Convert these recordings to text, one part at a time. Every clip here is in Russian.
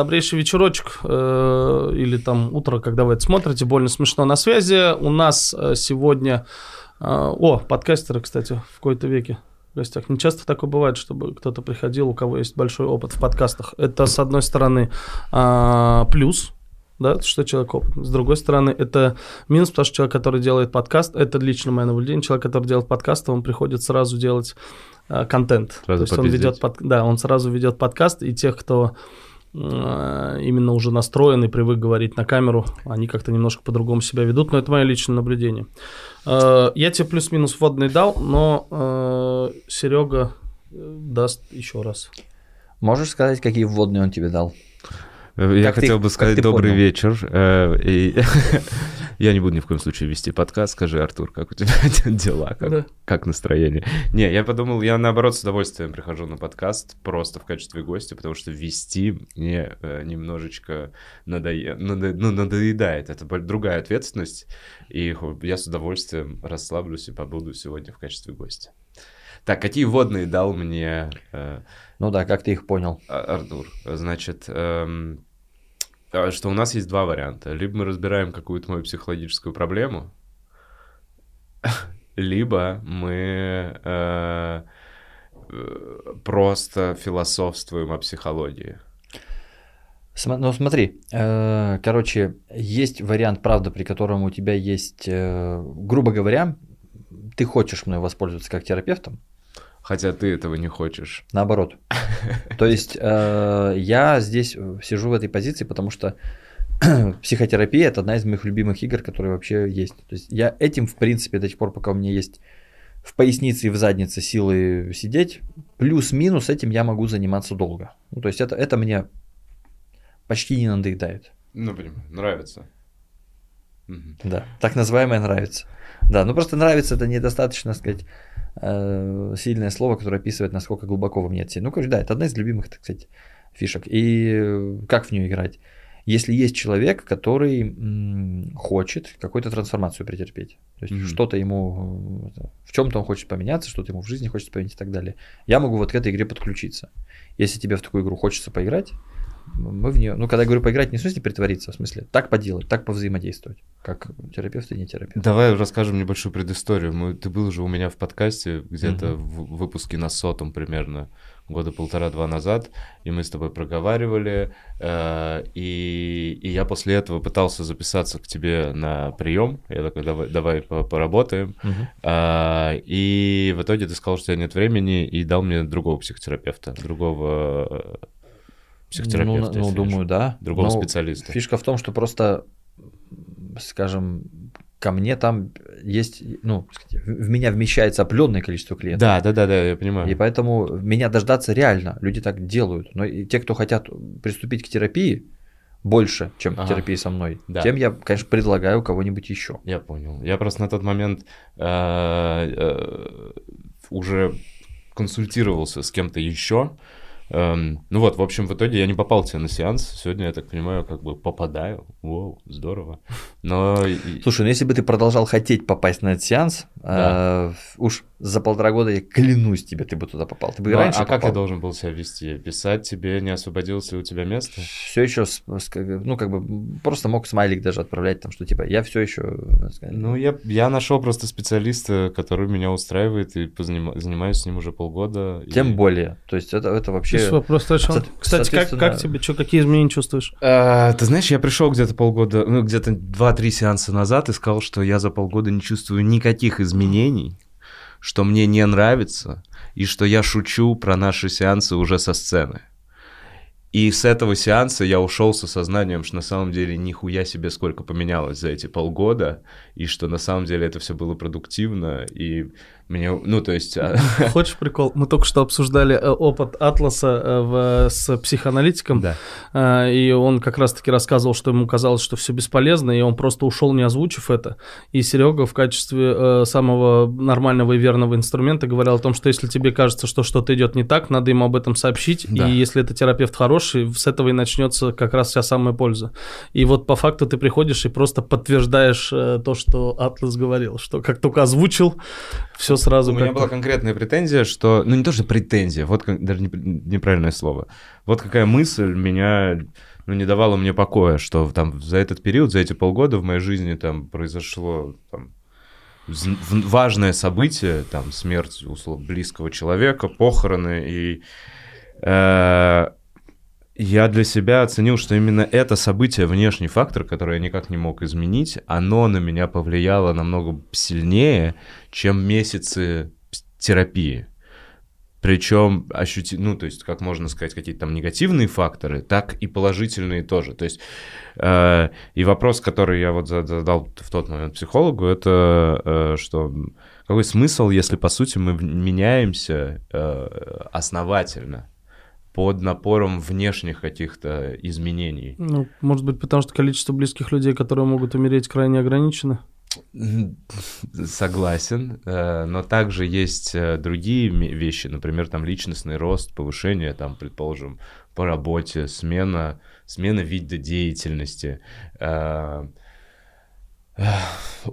добрейший вечерочек э, или там утро, когда вы это смотрите, больно смешно на связи. У нас э, сегодня... Э, о, подкастеры, кстати, в какой-то веке в гостях. Не часто такое бывает, чтобы кто-то приходил, у кого есть большой опыт в подкастах. Это, с одной стороны, э, плюс, да, что человек опытный. С другой стороны, это минус, потому что человек, который делает подкаст, это лично мое наблюдение, человек, который делает подкаст, он приходит сразу делать э, контент. Сразу То есть он ведет, под, да, он сразу ведет подкаст, и тех, кто именно уже настроен и привык говорить на камеру, они как-то немножко по-другому себя ведут, но это мое личное наблюдение. Э, я тебе плюс-минус вводный дал, но э, Серега э, даст еще раз. Можешь сказать, какие вводные он тебе дал? Я Как ты- хотел бы как сказать ты добрый понял? вечер. Я не буду ни в коем случае вести подкаст. Скажи, Артур, как у тебя дела? Да. Как, как настроение? Не, я подумал, я наоборот с удовольствием прихожу на подкаст просто в качестве гостя, потому что вести мне э, немножечко надое- надо- ну, надоедает. Это другая ответственность. И я с удовольствием расслаблюсь и побуду сегодня в качестве гостя. Так, какие водные дал мне э, Ну да, как ты их понял? а- Артур, значит, эм, что у нас есть два варианта. Либо мы разбираем какую-то мою психологическую проблему, либо мы э, э, просто философствуем о психологии. Ну смотри, э, короче, есть вариант, правда, при котором у тебя есть, э, грубо говоря, ты хочешь мной воспользоваться как терапевтом, Хотя ты этого не хочешь. наоборот. То есть э, я здесь сижу в этой позиции, потому что психотерапия это одна из моих любимых игр, которые вообще есть. То есть я этим, в принципе, до тех пор, пока у меня есть в пояснице и в заднице силы сидеть, плюс-минус этим я могу заниматься долго. Ну, то есть это, это мне почти не надоедает. Ну, понимаю, нравится. Да, так называемое нравится. Да, ну просто нравится это недостаточно, сказать, э, сильное слово, которое описывает, насколько глубоко во мне сильно. Ну, короче, да, это одна из любимых, так сказать, фишек. И э, как в нее играть? Если есть человек, который хочет какую-то трансформацию претерпеть, то есть Мгм. что-то ему, э, в чем-то он хочет поменяться, что-то ему в жизни хочется поменять и так далее, я могу вот к этой игре подключиться. Если тебе в такую игру хочется поиграть, мы в нее, ну, когда я говорю поиграть, не в смысле притвориться, а в смысле так поделать, так повзаимодействовать, как терапевт и не терапевт. Давай расскажем небольшую предысторию. Мы, ты был уже у меня в подкасте где-то Мгм. в выпуске на сотом примерно года полтора-два назад, и мы с тобой проговаривали, э, и, и я после этого пытался записаться к тебе на прием. Я такой, давай, давай по- поработаем. Мгм. А, и в итоге ты сказал, что у тебя нет времени, и дал мне другого психотерапевта, другого э, психотерапевта. Ну, ну, думаю, да. Другого Но специалиста. Фишка в том, что просто, скажем, ко мне там есть, ну, в меня вмещается определенное количество клиентов. Да, да, да, да, я понимаю. И поэтому меня дождаться реально, люди так делают. Но и те, кто хотят приступить к терапии больше, чем к Ага. терапии со мной, Да. тем я, конечно, предлагаю кого-нибудь еще. Я понял. Я просто на тот момент э, э, уже консультировался с кем-то еще. Эм, ну вот, в общем, в итоге я не попал тебе на сеанс. Сегодня, я так понимаю, как бы попадаю. Воу, здорово. Но... и- Слушай, ну если бы ты продолжал хотеть попасть на этот сеанс, Да. э, уж за полтора года я клянусь тебе, ты бы туда попал. Ты бы и Ну, а раньше а как я попал. должен был себя вести? Писать тебе, не освободилось ли у тебя место? все еще, ну, как бы, просто мог смайлик даже отправлять, там, что типа, я все еще. Ну, я, я нашел просто специалиста, который меня устраивает, и занимаюсь с ним уже полгода. и- Тем более. То есть это, это вообще. Здесь вопрос решен. Со- Кстати, как, как тебе, что, какие изменения чувствуешь? А, ты знаешь, я пришел где-то полгода, ну, где-то 2-3 сеанса назад и сказал, что я за полгода не чувствую никаких изменений, что мне не нравится, и что я шучу про наши сеансы уже со сцены. И с этого сеанса я ушел с осознанием, что на самом деле нихуя себе сколько поменялось за эти полгода, и что на самом деле это все было продуктивно, и мне, ну, то есть... а, Хочешь прикол? Мы только что обсуждали э, опыт Атласа э, в- с психоаналитиком, Да. э, и он как раз-таки рассказывал, что ему казалось, что все бесполезно, и он просто ушел, не озвучив это. И Серега в качестве самого нормального и верного инструмента говорил о том, что если тебе кажется, что что-то идет не так, надо ему об этом сообщить, Да. и если это терапевт хороший, с этого и начнется как раз вся самая польза. И вот по факту ты приходишь и просто подтверждаешь то, что Атлас говорил, что как только озвучил, все сразу У меня была конкретная претензия, что... Ну, не то, что претензия, вот как- даже не- неправильное слово. Вот какая мысль меня ну, не давала мне покоя, что там за этот период, за эти полгода в моей жизни там произошло там, важное событие, там смерть условно близкого человека, похороны, и э, я для себя оценил, что именно это событие, внешний фактор, который я никак не мог изменить, оно на меня повлияло намного сильнее, чем месяцы терапии. Причем ощути... ну, то есть, как можно сказать, какие-то там негативные факторы, так и положительные тоже. То есть, э, и вопрос, который я вот зад- задал в тот момент психологу, это э, что какой смысл, если по сути мы меняемся э, основательно под напором внешних каких-то изменений? Ну, может быть, потому что количество близких людей, которые могут умереть, крайне ограничено. Согласен, э, но также есть э, другие вещи, например, там личностный рост, повышение, там, предположим, по работе, смена, смена вида деятельности, э,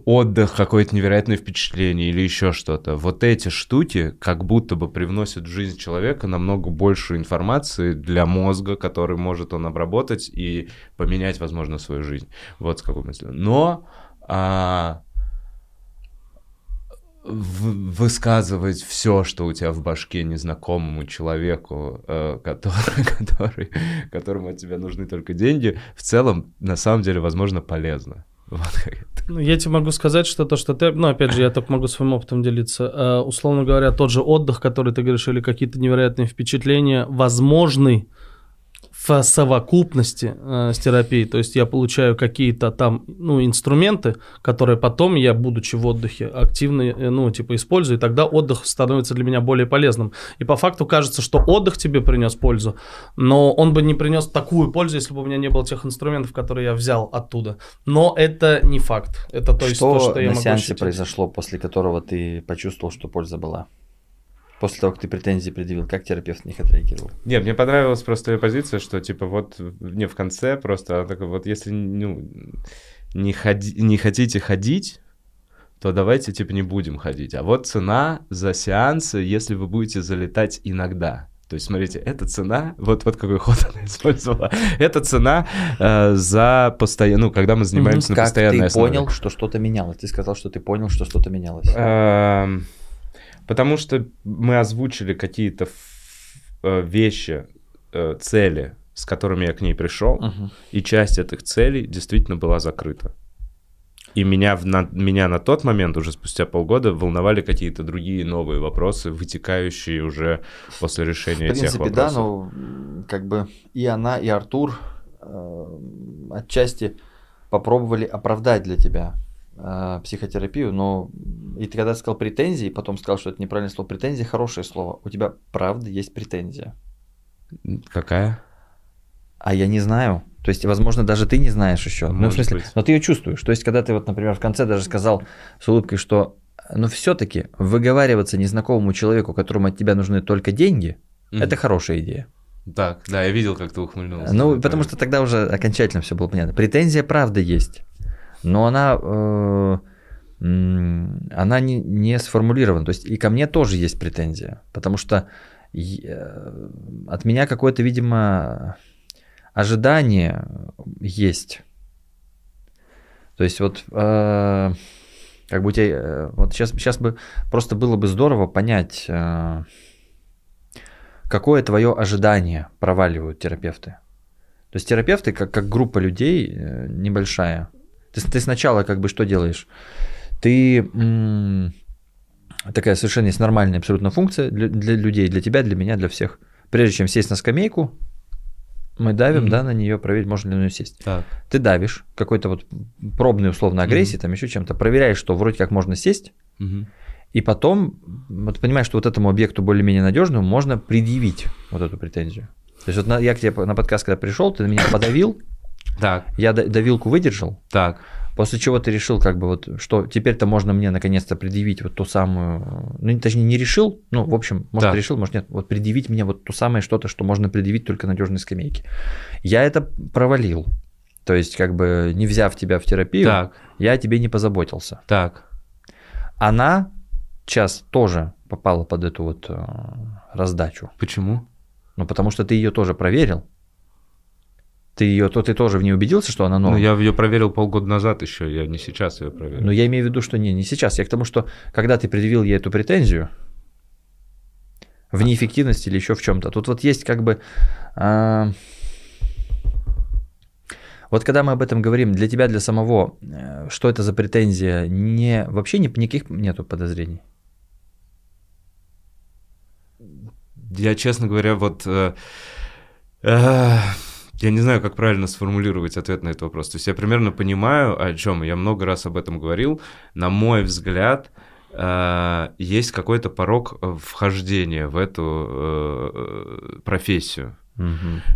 отдых, какое-то невероятное впечатление или еще что-то. Вот эти штуки как будто бы привносят в жизнь человека намного больше информации для мозга, который может он обработать и поменять, возможно, свою жизнь. Вот с какой мыслью. Но а, высказывать все, что у тебя в башке незнакомому человеку, э, который, который, которому от тебя нужны только деньги, в целом, на самом деле, возможно, полезно. Ну, я тебе могу сказать, что то, что ты... Ну, опять же, я только могу своим опытом делиться. Э, условно говоря, тот же отдых, который ты говоришь, или какие-то невероятные впечатления, возможны в совокупности э, с терапией. То есть я получаю какие-то там, ну, инструменты, которые потом я, будучи в отдыхе, активно, э, ну, типа, использую, и тогда отдых становится для меня более полезным. И по факту кажется, что отдых тебе принес пользу, но он бы не принес такую пользу, если бы у меня не было тех инструментов, которые я взял оттуда. Но это не факт. Это то есть что то, что я на могу сеансе ощутить. произошло, после которого ты почувствовал, что польза была? После того, как ты претензии предъявил, как терапевт на них отреагировал? Не, мне понравилась просто ее позиция, что, типа, вот, не в конце просто, она такая, вот если, ну, не, ходи, не хотите ходить, то давайте, типа, не будем ходить. А вот цена за сеансы, если вы будете залетать иногда. То есть, смотрите, эта цена, вот, вот какой ход она использовала, это цена э, за постоянно, ну, когда мы занимаемся на как постоянной ты основе. понял, что что-то менялось? Ты сказал, что ты понял, что что-то менялось. Потому что мы озвучили какие-то э, вещи, э, цели, с которыми я к ней пришел, Мгм. и часть этих целей действительно была закрыта. И меня, в- на, меня на тот момент, уже спустя полгода, волновали какие-то другие новые вопросы, вытекающие уже после решения В тех принципе, да, но как бы и она, и Артур э, отчасти попробовали оправдать для тебя э, психотерапию, но и ты когда сказал претензии, потом сказал, что это неправильное слово, претензия хорошее слово. У тебя правда есть претензия. Какая? А я не знаю. То есть, возможно, даже ты не знаешь еще. Ну, в Может смысле, быть. но ты ее чувствуешь. То есть, когда ты вот, например, в конце даже сказал с улыбкой, что но все-таки выговариваться незнакомому человеку, которому от тебя нужны только деньги, Мгм. это хорошая идея. Так, да, я видел, как ты ухмыльнулся. Ну, потому что тогда уже окончательно все было понятно. Претензия правда есть, но она, э, она не, не сформулирована. То есть и ко мне тоже есть претензия, потому что э, от меня какое-то, видимо, ожидание есть. То есть вот э, как бы у тебя, э, вот сейчас, сейчас бы просто было бы здорово понять, э, какое твое ожидание проваливают терапевты. То есть терапевты, как, как группа людей небольшая, ты, ты сначала как бы что делаешь? Ты такая совершенно есть нормальная абсолютно функция для, для людей, для тебя, для меня, для всех. Прежде чем сесть на скамейку, мы давим, Мгм. да, на нее, проверить, можно ли на нее сесть. Так. Ты давишь какой-то вот пробной условно агрессии, там еще чем-то, проверяешь, что вроде как можно сесть, Мгм. и потом, вот понимаешь, что вот этому объекту более-менее надежному можно предъявить вот эту претензию. То есть вот на- я к тебе на подкаст, когда пришел, ты на меня подавил, Так, я давилку выдержал, так. после чего ты решил, как бы вот, что теперь-то можно мне наконец-то предъявить вот ту самую, ну точнее не решил, ну в общем, может Так. решил, может нет, вот предъявить мне вот то самое что-то, что можно предъявить только надежной скамейке. Я это провалил. То есть, как бы не взяв тебя в терапию, Так, я о тебе не позаботился. так. Она сейчас тоже попала под эту вот э, раздачу. Почему? Ну, потому что ты ее тоже проверил. Ты ее, то ты тоже в ней убедился, что она норм. Ну, я ее проверил полгода назад еще, я не сейчас ее проверил. Но я имею в виду, что не, не сейчас. Я к тому, что когда ты предъявил ей эту претензию, в неэффективности или еще в чем-то, тут вот есть как бы... а, вот когда мы об этом говорим, для тебя, для самого, э, что это за претензия, не, вообще ни- никаких нету подозрений. Я, честно говоря, вот... э, э, я не знаю, как правильно сформулировать ответ на этот вопрос. То есть я примерно понимаю, о чем. Я много раз об этом говорил. На мой взгляд, э, есть какой-то порог э, вхождения в эту э, профессию.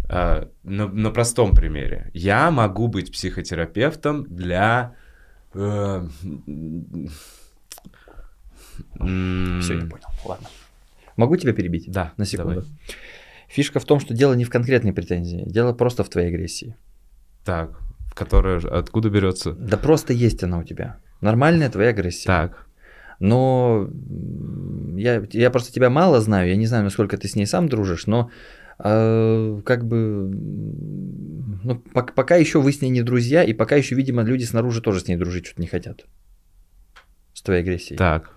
А, На, на простом примере. Я могу быть психотерапевтом для... Все, я понял. Ладно. Могу тебя перебить? Да, На секунду. давай. Фишка в том, что дело не в конкретной претензии, дело просто в твоей агрессии. Так, которая откуда берется? Да просто есть она у тебя. Нормальная твоя агрессия. Так, Но я, я просто тебя мало знаю, я не знаю, насколько ты с ней сам дружишь, но э, как бы ну, пок- пока еще вы с ней не друзья, и пока еще, видимо, люди снаружи тоже с ней дружить что-то не хотят. С твоей агрессией. так.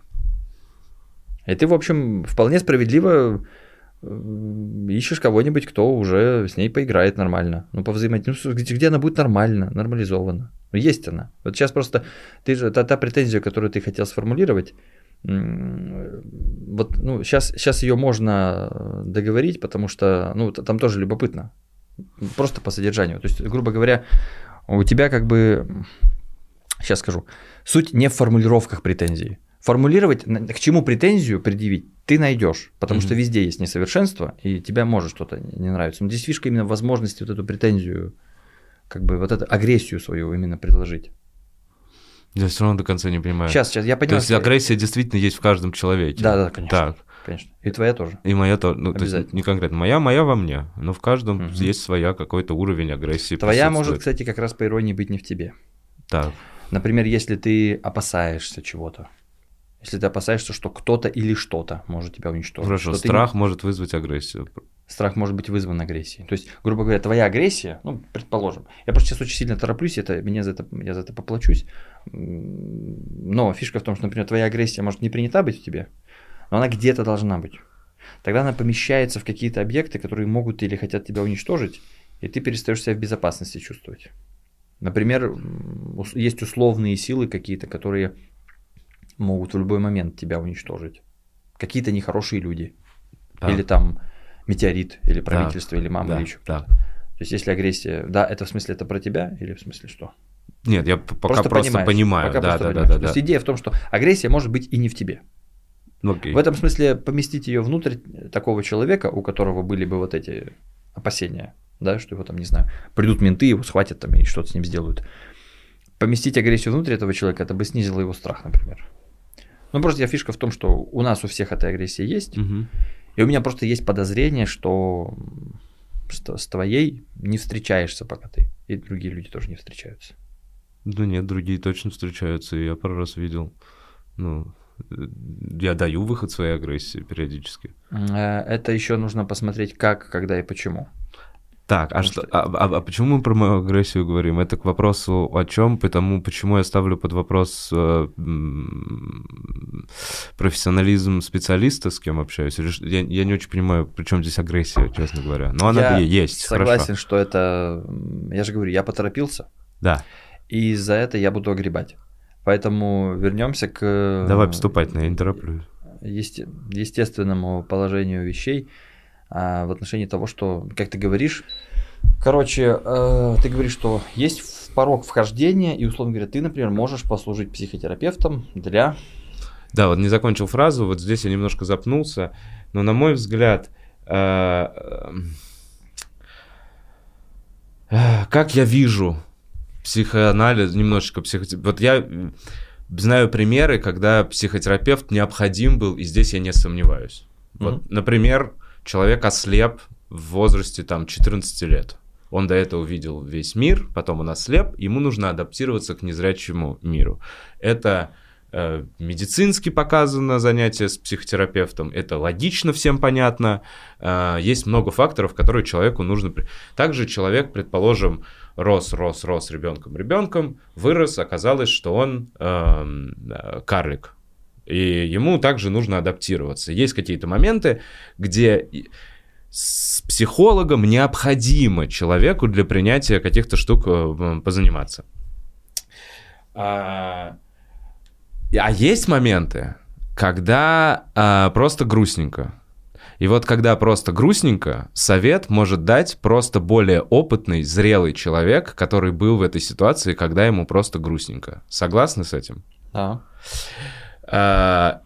И ты, в общем, вполне справедливо ищешь кого-нибудь, кто уже с ней поиграет нормально. Ну, повзаимодействовать, ну, где, где она будет нормально, нормализована. Ну, есть она. Вот сейчас просто, ты же, та, та претензия, которую ты хотел сформулировать, вот, ну, сейчас, сейчас ее можно договорить, потому что, ну, там тоже любопытно. Просто по содержанию. То есть, грубо говоря, у тебя как бы, сейчас скажу, суть не в формулировках претензий. Формулировать, к чему претензию предъявить, ты найдешь, потому Мгм. что везде есть несовершенство, и тебя может что-то не нравиться. Но здесь фишка именно в возможности вот эту претензию, как бы вот эту агрессию свою именно предложить. Я все равно до конца не понимаю. Сейчас, сейчас, я То понимаю. есть что- агрессия действительно есть в каждом человеке. Да, да, конечно. Так. Конечно. И твоя тоже. И моя тоже. Ну, то есть Обязательно. не конкретно моя, моя во мне. Но в каждом Мгм. есть своя какой-то уровень агрессии. Твоя может, кстати, как раз по иронии быть не в тебе. Так. Например, если ты опасаешься чего-то. Если ты опасаешься, что кто-то или что-то может тебя уничтожить. Хорошо, страх может вызвать агрессию. страх может быть вызван агрессией. То есть, грубо говоря, твоя агрессия, ну, предположим, я просто сейчас очень сильно тороплюсь, это, меня за это, я за это поплачусь, но фишка в том, что, например, твоя агрессия может не принята быть в тебе, но она где-то должна быть. Тогда она помещается в какие-то объекты, которые могут или хотят тебя уничтожить, и ты перестаешь себя в безопасности чувствовать. Например, есть условные силы какие-то, которые могут в любой момент тебя уничтожить. Какие-то нехорошие люди. Так. Или там метеорит, или правительство, или мама, Да, или еще да. То есть, если агрессия, да, это в смысле это про тебя, или в смысле что? Нет, я пока просто, понимаешь, понимаю. пока да, просто да, да, понимаешь. да, То да. есть идея в том, что агрессия может быть и не в тебе. Ну, окей. В этом смысле поместить ее внутрь такого человека, у которого были бы вот эти опасения, да, что его там, не знаю, придут менты, его схватят там и что-то с ним сделают. Поместить агрессию внутрь этого человека, это бы снизило его страх, например. Ну, просто я фишка в том, что у нас у всех эта агрессия есть, Мгм. и у меня просто есть подозрение, что с с твоей не встречаешься пока ты, и другие люди тоже не встречаются. Да нет, другие точно встречаются, я пару раз видел. Ну, э, я даю выход своей агрессии периодически. Э, Это еще нужно посмотреть, как, когда и почему. Так, а, что, а, а- а почему мы про мою агрессию говорим? Это к вопросу о чем, потому почему я ставлю под вопрос э, профессионализм специалиста, с кем общаюсь. Я, я не очень понимаю, при чем здесь агрессия, честно говоря. Но она Я есть. Согласен, хорошо. что это, я же говорю, я поторопился, Да. и за это я буду огребать. Поэтому вернемся к Давай поступать, но я не тороплюсь. есте- естественному положению вещей в отношении того, что, как ты говоришь, короче, э, ты говоришь, что есть порог вхождения, и, условно говоря, ты, например, можешь послужить психотерапевтом для... Да, вот не закончил фразу, вот здесь я немножко запнулся, но на мой взгляд, э, э, как я вижу психоанализ, немножечко психотерапевт, вот я знаю примеры, когда психотерапевт необходим был, и здесь я не сомневаюсь. Вот, Мгм. например, человек ослеп в возрасте там 14 лет. Он до этого видел весь мир, потом он ослеп, ему нужно адаптироваться к незрячему миру. Это э, медицински показано занятие с психотерапевтом, это логично всем понятно. Э, есть много факторов, которые человеку нужно... Также человек, предположим, рос, рос, рос ребенком, ребенком, вырос, оказалось, что он эм, э, карлик. И ему также нужно адаптироваться. Есть какие-то моменты, где с психологом необходимо человеку для принятия каких-то штук э, позаниматься. А, а есть моменты, когда а, просто грустненько. И вот когда просто грустненько, совет может дать просто более опытный, зрелый человек, который был в этой ситуации, когда ему просто грустненько. Согласны с этим? Да. А,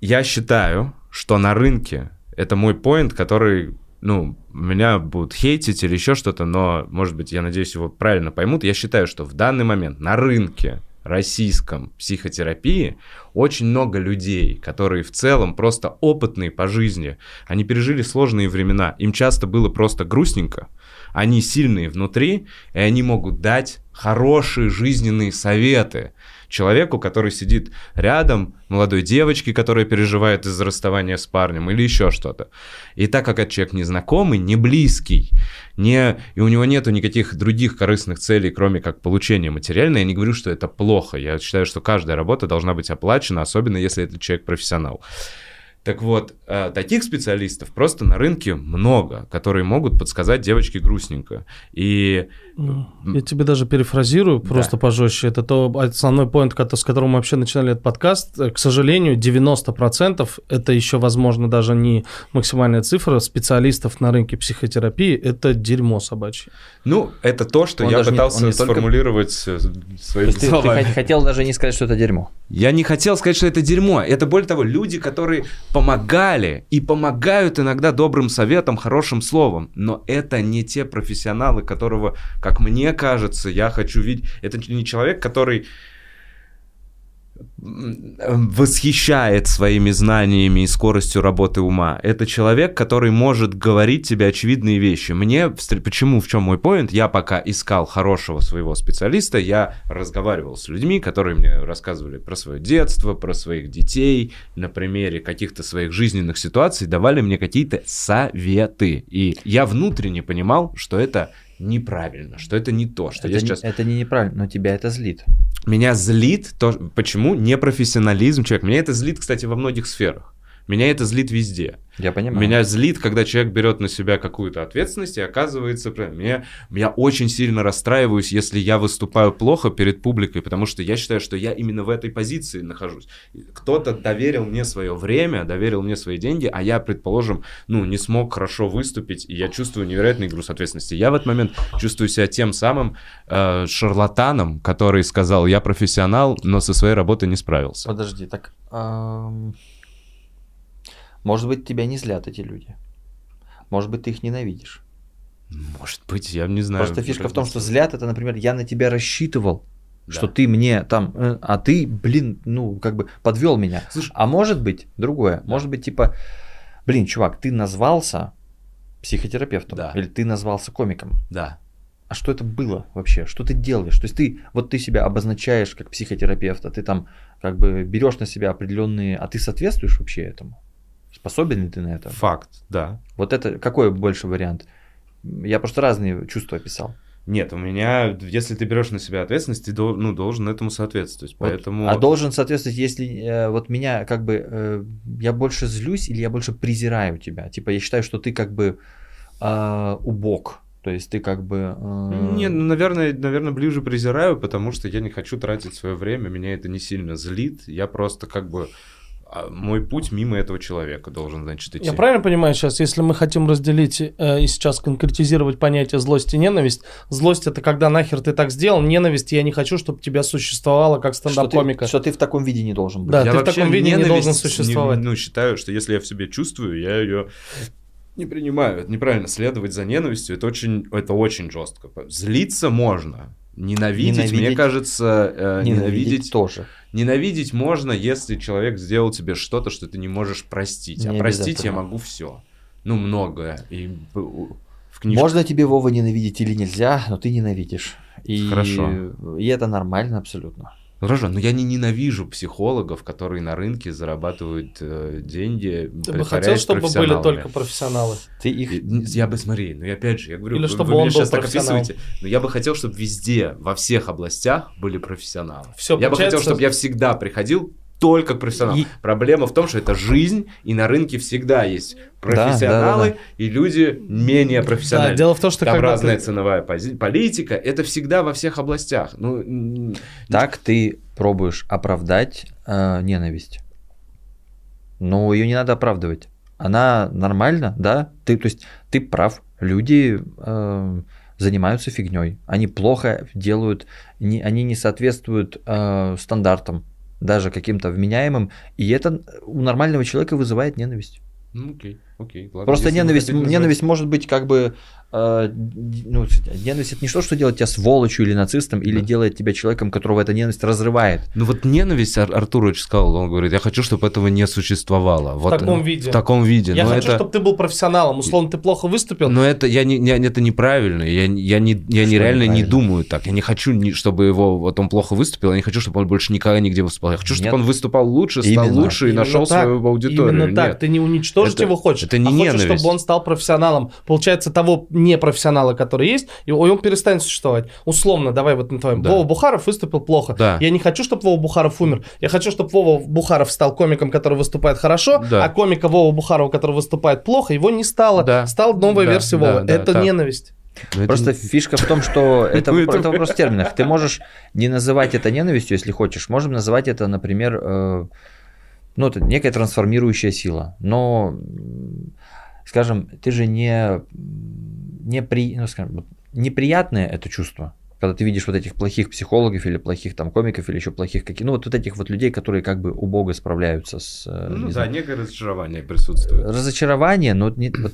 я считаю, что на рынке это мой поинт, который ну, меня будут хейтить или еще что-то, но, может быть, я надеюсь, его правильно поймут. Я считаю, что в данный момент на рынке российском психотерапии очень много людей, которые в целом просто опытные по жизни. Они пережили сложные времена. Им часто было просто грустненько. Они сильные внутри, и они могут дать хорошие жизненные советы человеку, который сидит рядом, молодой девочке, которая переживает из-за расставания с парнем или еще что-то. И так как этот человек незнакомый, не близкий, не, и у него нету никаких других корыстных целей, кроме как получения материальной, я не говорю, что это плохо. Я считаю, что каждая работа должна быть оплачена, особенно если этот человек профессионал. Так вот, э, таких специалистов просто на рынке много, которые могут подсказать девочке грустненько. И... Я тебе даже перефразирую просто да. пожестче. Это то основной поинт, с которого мы вообще начинали этот подкаст. К сожалению, 90% это еще, возможно, даже не максимальная цифра специалистов на рынке психотерапии. Это дерьмо собачье. Ну, это то, что он я пытался не, сформулировать только... своими то словами. Ты, ты хотел даже не сказать, что это дерьмо. Я не хотел сказать, что это дерьмо. Это, более того, люди, которые помогали и помогают иногда добрым советом, хорошим словом, но это не те профессионалы, которого, как мне кажется, я хочу видеть. Это не человек, который восхищает своими знаниями и скоростью работы ума. Это человек, который может говорить тебе очевидные вещи. Мне, почему, в чем мой поинт, я пока искал хорошего своего специалиста, я разговаривал с людьми, которые мне рассказывали про свое детство, про своих детей, на примере каких-то своих жизненных ситуаций, давали мне какие-то советы. И я внутренне понимал, что это неправильно, что это не то, что это я сейчас... Это не неправильно, но тебя это злит. Меня злит то, почему непрофессионализм человека. Меня это злит, кстати, во многих сферах. Меня это злит везде. Я понимаю. Меня злит, когда человек берет на себя какую-то ответственность и оказывается... Меня, я очень сильно расстраиваюсь, если я выступаю плохо перед публикой, потому что я считаю, что я именно в этой позиции нахожусь. Кто-то доверил мне свое время, доверил мне свои деньги, а я, предположим, ну, не смог хорошо выступить, и я чувствую невероятный груз ответственности. Я в этот момент чувствую себя тем самым э, шарлатаном, который сказал, я профессионал, но со своей работой не справился. Подожди, так... Эм... Может быть, тебя не злят эти люди. Может быть, ты их ненавидишь. Может быть, я не знаю. Просто фишка в том, что злят это, например, я на тебя рассчитывал, да. что ты мне там, э, а ты, блин, ну, как бы подвел меня. Слушай, а может быть, другое, да. может быть, типа, блин, чувак, ты назвался психотерапевтом, да. или ты назвался комиком. Да. А что это было вообще? Что ты делаешь? То есть ты, вот ты себя обозначаешь как психотерапевта, ты там как бы берешь на себя определенные, а ты соответствуешь вообще этому? Способен ли ты на это? Факт, да. Вот это какой больше вариант? Я просто разные чувства описал. Нет, у меня, если ты берешь на себя ответственность, ты дол, ну, должен этому соответствовать. Вот, поэтому... А должен соответствовать, если э, вот меня как бы э, я больше злюсь или я больше презираю тебя. Типа я считаю, что ты как бы э, убог. То есть ты как бы... Э... Не, ну, наверное, наверное, ближе презираю, потому что я не хочу тратить свое время, меня это не сильно злит. Я просто как бы мой путь мимо этого человека должен, значит, идти. Я правильно понимаю сейчас, если мы хотим разделить э, и сейчас конкретизировать понятие злость и ненависть, злость это когда нахер ты так сделал, ненависть я не хочу, чтобы тебя существовало как стендап-комика. Что, что ты в таком виде не должен быть. Да, я ты в таком виде не должен существовать. Не, ну, считаю, что если я в себе чувствую, я ее не принимаю. Это неправильно. Следовать за ненавистью, это очень, это очень жестко. Злиться можно, Ненавидеть, ненавидеть, мне кажется, э, ненавидеть, ненавидеть тоже. Ненавидеть можно, если человек сделал тебе что-то, что ты не можешь простить. Не а простить я могу все. Ну, многое. И в книжке... Можно тебе Вова ненавидеть или нельзя, но ты ненавидишь. И... Хорошо. И это нормально абсолютно. Ну, хорошо, но я не ненавижу психологов, которые на рынке зарабатывают э, деньги. Ты бы хотел, чтобы были только профессионалы? Ты их... Я бы, смотри, ну и опять же, я говорю, Или вы, чтобы вы он меня был сейчас так описываете, но я бы хотел, чтобы везде, во всех областях были профессионалы. Всё, я бы хотел, чтобы я всегда приходил только к профессионалам. И- Проблема в том, что это жизнь, и на рынке всегда есть профессионалы да, да, и люди менее Да, профессиональные. дело в том, что Там разная ты- ценовая пози- политика, это всегда во всех областях. Ну, Так ты пробуешь оправдать э, ненависть. Но ее не надо оправдывать. Она нормальна, да? Ты, то есть ты прав. Люди э, занимаются фигней. Они плохо делают, не, они не соответствуют э, стандартам, даже каким-то вменяемым. И это у нормального человека вызывает ненависть. ну, окей, окей. ладно, Просто ненависть, ненависть может быть как бы... э, ну, ненависть это не то, что делает тебя сволочью или нацистом, или Да. делает тебя человеком, которого эта ненависть разрывает. Ну вот ненависть Ар- Артурович сказал, он говорит, я хочу, чтобы этого не существовало. В вот, таком э, виде. В таком виде. Я но хочу, это, чтобы ты был профессионалом. Условно, ты плохо выступил. но это, я не, я- это неправильно. Я, не- я, не, я Что нереально не думаю так. Я не хочу, чтобы его вот он плохо выступил. Я не хочу, чтобы он больше никогда нигде выступал. Я хочу, чтобы Нет. он выступал лучше, стал Именно. лучше и Именно нашел так. свою аудиторию. Именно так. Нет. Ты не уничтожить Это- его хочешь, это не а хочешь, ненависть. чтобы он стал профессионалом. Получается, того непрофессионала, который есть, и он перестанет существовать. Условно, давай вот на твоем. Да. Вова Бухаров выступил плохо. Да. Я не хочу, чтобы Вова Бухаров умер. Я хочу, чтобы Вова Бухаров стал комиком, который выступает хорошо, Да. а комика Вова Бухарова, который выступает плохо, его не стало. Да. Стал новая Да, версия да, Вовы. да, это так. ненависть. Но это Просто не- фишка в том, что это, Ну, это... это- вопрос в терминах. Ты можешь не называть это ненавистью, если хочешь. Можем называть это, например, э, ну, это некая трансформирующая сила. Но, скажем, ты же не, не при, ну, скажем, неприятное это чувство. Когда ты видишь вот этих плохих психологов или плохих там комиков или еще плохих каких, ну вот, вот этих вот людей, которые как бы убого справляются с, э, Ну не да, знаю, некое разочарование присутствует. разочарование, но не, вот,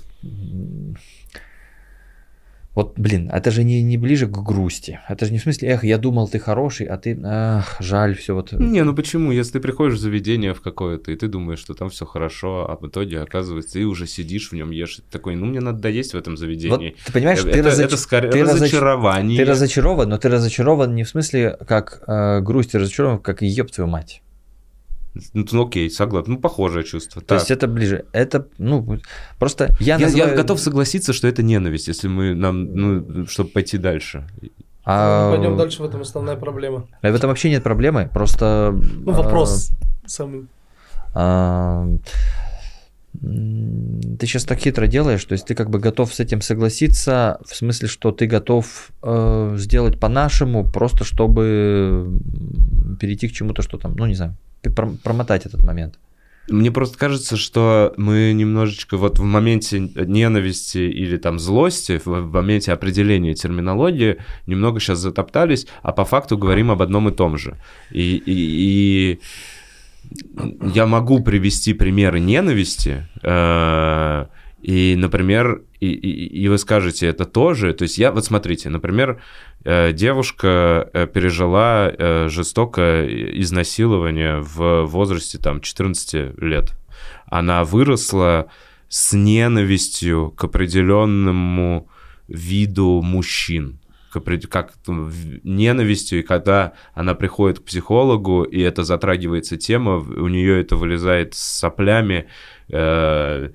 вот, блин, это же не, не ближе к грусти. Это же не в смысле, эх, я думал, ты хороший, а ты, ах, жаль, все вот. Не, ну почему? Если ты приходишь в заведение в какое-то, и ты думаешь, что там все хорошо, а в итоге, оказывается, ты уже сидишь в нем, ешь, такой, ну мне надо доесть в этом Вот заведении. ты понимаешь, это, ты, разоч- это скорее ты разоч- разочарование. ты разочарован, но ты разочарован не в смысле как э, грусть, ты разочарован, как еб твою мать. Ну, ну, окей, согласен. Ну, похожее чувство. То Так. есть это ближе. Это, ну, просто я, я, называю... я готов согласиться, что это ненависть, если мы нам, ну, чтобы пойти дальше. А, Пойдем дальше, в этом основная проблема. В этом вообще нет проблемы, просто... Ну, вопрос самый. А, ты сейчас так хитро делаешь, то есть ты как бы готов с этим согласиться, в смысле, что ты готов э, сделать по-нашему, просто чтобы перейти к чему-то, что там, ну не знаю, промотать этот момент. Мне просто кажется, что мы немножечко вот в моменте ненависти или там злости, в моменте определения терминологии, немного сейчас затоптались, а по факту говорим об одном и том же. И, и- и я могу привести примеры ненависти, э, и, например, и, и- и вы скажете это тоже. То есть я, вот смотрите, например, э, девушка э, пережила жестокое изнасилование в возрасте там 14 лет. Она выросла с ненавистью к определенному виду мужчин как ненавистью, и когда она приходит к психологу, и это затрагивается тема, у нее это вылезает с соплями, э,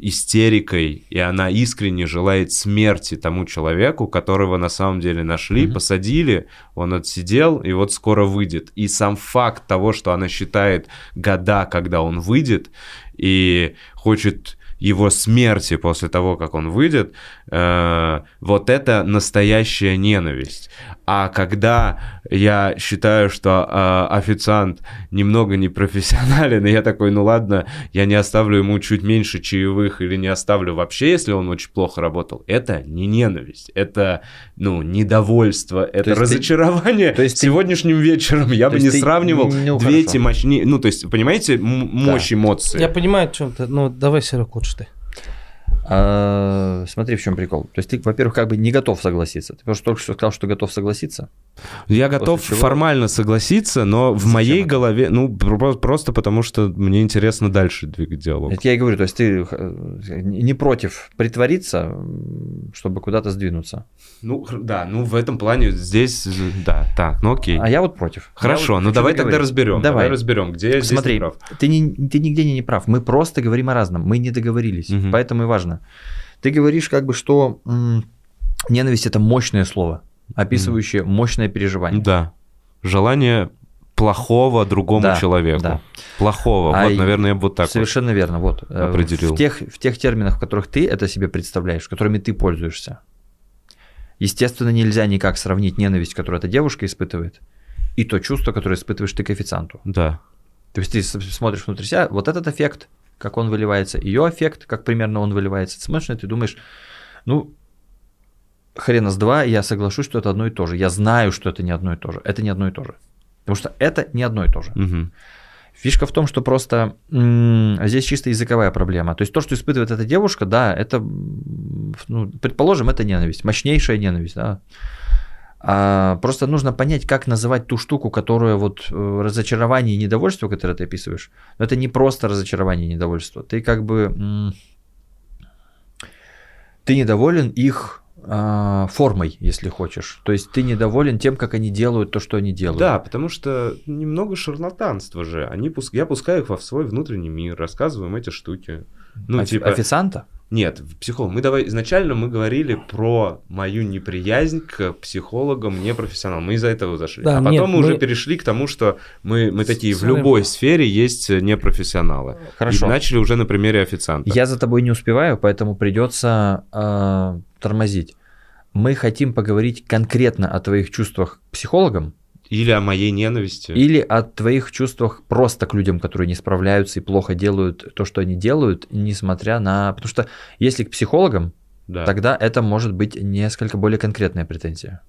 истерикой, и она искренне желает смерти тому человеку, которого на самом деле нашли, Мгм. посадили, он отсидел, и вот скоро выйдет. И сам факт того, что она считает года, когда он выйдет, и хочет его смерти после того, как он выйдет, э, вот это настоящая ненависть. А когда я считаю, что э, официант немного непрофессионален, и я такой, ну ладно, я не оставлю ему чуть меньше чаевых или не оставлю вообще, если он очень плохо работал, это не ненависть, это, ну, недовольство, это есть ты- разочарование. то есть ты- Сегодняшним вечером я То бы не ты- сравнивал ну, две хорошо. эти мощнее, ну, то есть, понимаете, мощь эмоций. Я понимаю, о чем ты. Ну, давай, Серег, лучше ты. А, смотри, в чем прикол. То есть ты, во-первых, как бы не готов согласиться. Ты просто только что сказал, что готов согласиться. Я готов чего- формально согласиться, но в Зачем моей это? голове, ну, про- просто потому что мне интересно дальше двигать диалог. Это я и говорю, то есть ты э, не против притвориться, чтобы куда-то сдвинуться. Ну, да, ну, в этом плане здесь, да, так, ну окей. А я вот против. Хорошо, Я ну давай тогда договориться. разберем. Давай, Давай. разберем, где я здесь Смотри, не прав. ты, не, ты нигде не, прав. Мы просто говорим о разном. Мы не договорились. Мгм. Поэтому и важно. Ты говоришь, как бы, что ненависть это мощное слово, описывающее мощное переживание. Да. Желание плохого другому Да, человеку. да. Плохого. А вот, наверное, я бы вот так вот. Совершенно верно. Вот. э, определил. В тех, в тех терминах, в которых ты это себе представляешь, которыми ты пользуешься. Естественно, нельзя никак сравнить ненависть, которую эта девушка испытывает, и то чувство, которое испытываешь ты к официанту. Да. То есть ты смотришь внутри себя, вот этот эффект, как он выливается, ее эффект, как примерно он выливается. Ты смотришь и думаешь, ну, хрена с два, я соглашусь, что это одно и то же. Я знаю, что это не одно и то же. Это не одно и то же. Потому что это не одно и то же. Мгм. Фишка в том, что просто м, здесь чисто языковая проблема. То есть то, что испытывает эта девушка, да, это, ну, предположим, это ненависть, мощнейшая ненависть, да. А просто нужно понять, как называть ту штуку, которую вот э, разочарование и недовольство, которое ты описываешь. Но это не просто разочарование и недовольство. Ты как бы ты недоволен их а, формой, если хочешь. То есть ты недоволен тем, как они делают то, что они делают. Да, потому что немного шарлатанства же. Они пус- Я пускаю их во свой внутренний мир, рассказываю им эти штуки. Ну, Офи- типа... Официанта? Нет, психолог. Мы давай изначально мы говорили про мою неприязнь к психологам непрофессионалам. Мы из-за этого зашли. Да, а потом нет, мы уже мы- перешли к тому, что мы, мы такие в любой сфере есть непрофессионалы. Хорошо. И начали уже на примере официанта. Я за тобой не успеваю, поэтому придется э, тормозить. Мы хотим поговорить конкретно о твоих чувствах к психологам Или о моей ненависти. или о твоих чувствах просто к людям, которые не справляются и плохо делают то, что они делают, несмотря на... Потому что если к психологам, Да. тогда это может быть несколько более конкретная претензия.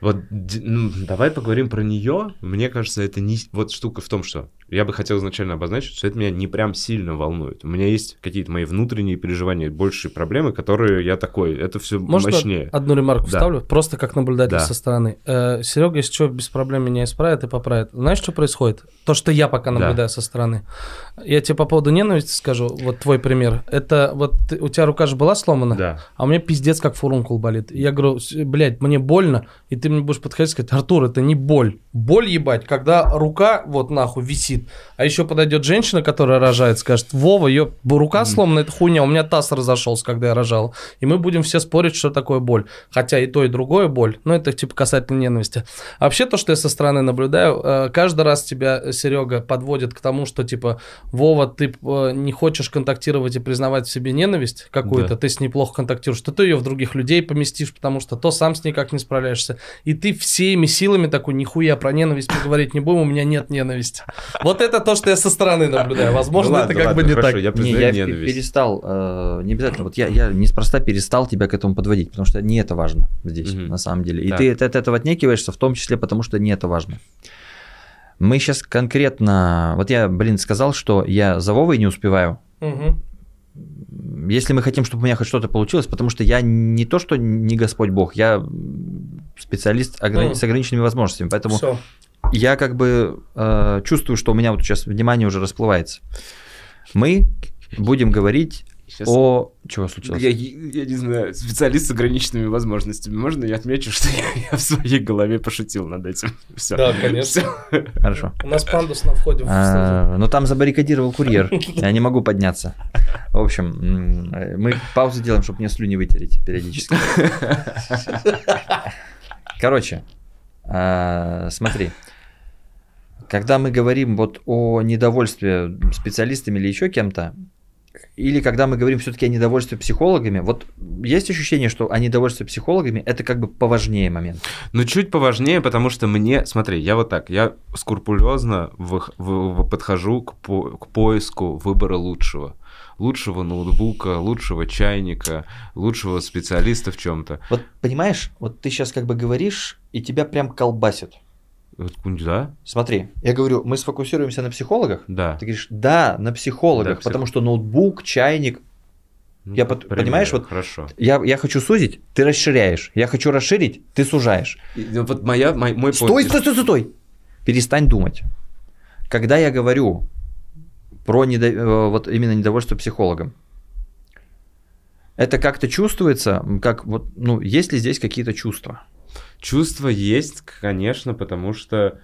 Вот ну, давай поговорим про нее. Мне кажется, это не... Вот штука в том, что я бы хотел изначально обозначить, что это меня не прям сильно волнует. У меня есть какие-то мои внутренние переживания, большие проблемы, которые я такой, это все Можно мощнее. одну ремарку Да. вставлю? Просто как наблюдатель Да. со стороны. Серега, если что, без проблем меня исправит и поправит. Знаешь, что происходит? То, что я пока Да. наблюдаю со стороны. Я тебе по поводу ненависти скажу, вот твой пример. Это вот у тебя рука же была сломана, Да. а у меня пиздец как фурункул болит. Я говорю, «С- блядь, мне больно, и ты мне будешь подходить и сказать, Артур, это не боль. Боль ебать, когда рука вот нахуй висит, а еще подойдет женщина, которая рожает, скажет, Вова, ее рука сломана, это хуйня, у меня таз разошелся, когда я рожал. И мы будем все спорить, что такое боль. Хотя и то, и другое боль, но это типа касательно ненависти. А вообще то, что я со стороны наблюдаю, э, каждый раз тебя, Серега, подводит к тому, что типа, Вова, ты э, не хочешь контактировать и признавать в себе ненависть какую-то, Да. ты с ней плохо контактируешь, что ты ее в других людей поместишь, потому что то сам с ней как не справляешься. И ты всеми силами такой, нихуя про ненависть мы говорить не будем, у меня нет ненависти. Вот это то, что я со стороны наблюдаю. Возможно, Ну ладно, это как ладно, бы не хорошо, так. Я Не, я ненависть. перестал, э, не обязательно, вот я, я неспроста перестал тебя к этому подводить, потому что не это важно здесь, Мгм. на самом деле. И Так. ты от, от этого отнекиваешься, в том числе потому, что не это важно. Мы сейчас конкретно, вот я, блин, сказал, что я за Вовой не успеваю. Мгм. Если мы хотим, чтобы у меня хоть что-то получилось, потому что я не то, что не Господь Бог, я специалист ограни- Мгм. с ограниченными возможностями, поэтому Всё. я как бы э, чувствую, что у меня вот сейчас внимание уже расплывается. Мы будем говорить Сейчас- о... Чего случилось? Я, я не знаю, специалист с ограниченными возможностями. Можно я отмечу, что я, я в своей голове пошутил над этим? Все. Да, конечно. Хорошо. У нас пандус на входе. А, Но там забаррикадировал курьер. Я не могу подняться. В общем, мы паузу делаем, чтобы мне слюни вытереть периодически. Короче, а, смотри. Когда мы говорим вот о недовольстве специалистами или еще кем-то, или когда мы говорим все-таки о недовольстве психологами, вот есть ощущение, что о недовольстве психологами это как бы поважнее момент. Ну, чуть поважнее, потому что мне, смотри, я вот так, я скрупулезно вых- в- в- подхожу к, по- к поиску выбора лучшего. Лучшего ноутбука, лучшего чайника, лучшего специалиста в чем-то. Вот понимаешь, вот ты сейчас как бы говоришь, и тебя прям колбасит. Да? Смотри, я говорю, мы сфокусируемся на психологах. Да. Ты говоришь, да, на психологах, Да, псих- потому что ноутбук, чайник. Ну, Я под- пример, понимаешь, вот Хорошо. я, я хочу сузить, ты расширяешь. Я хочу расширить, ты сужаешь. И, ну, Вот моя, мой, мой Стой, стой, стой, стой, стой. Перестань думать. Когда я говорю про недо- э, вот именно недовольство психологом, это как-то чувствуется, как вот, ну, есть ли здесь какие-то чувства? Чувство есть, конечно, потому что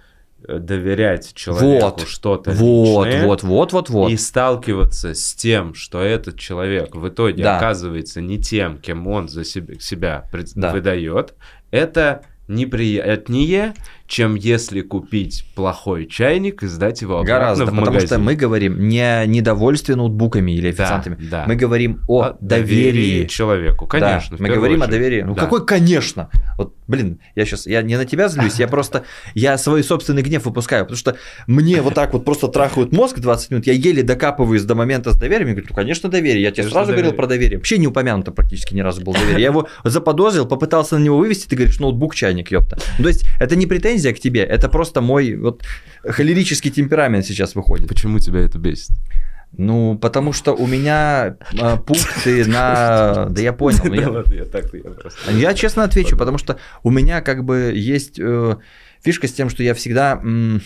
э, доверять человеку Вот. что-то Вот, личное вот, вот, вот, вот. и сталкиваться с тем, что этот человек в итоге Да. оказывается не тем, кем он за себя, себя Да. выдает, это неприятнее, чем если купить плохой чайник и сдать его обратно Гораздо, в потому магазин. что мы говорим не о недовольстве ноутбуками или Да, официантами, да. мы говорим о, О доверии. человеку, конечно. Да, мы говорим о очередь. доверии. Ну Да. какой, конечно. Вот, блин, я сейчас, я не на тебя злюсь, я просто, я свой собственный гнев выпускаю, потому что мне вот так вот просто трахают мозг 20 минут, я еле докапываюсь до момента с доверием, и говорю, ну, конечно, доверие, я тебе Конечно, сразу говорил доверие. про доверие, вообще не упомянуто практически ни разу было доверие, я его заподозрил, попытался на него вывести, ты говоришь, ноутбук, чайник, ёпта. То есть, это не претензия к тебе, это просто мой вот холерический темперамент сейчас выходит. Почему тебя это бесит? Ну, потому что у меня э, пункты на... Да я понял, Да я- ладно, я так, я просто- я честно отвечу, потому что у меня как бы есть э, фишка с тем, что я всегда м,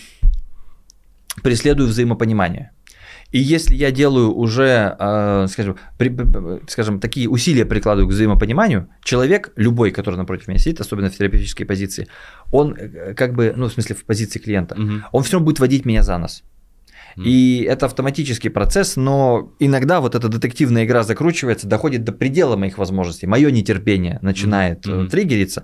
преследую взаимопонимание. И если я делаю уже, э, скажем, при- скажем, такие усилия прикладываю к взаимопониманию, человек, любой, который напротив меня сидит, особенно в терапевтической позиции, он э, как бы, ну, в смысле, в позиции клиента, Мгм. он все равно будет водить меня за нос. И это автоматический процесс, но иногда вот эта детективная игра закручивается, доходит до предела моих возможностей. Мое нетерпение начинает э, триггериться.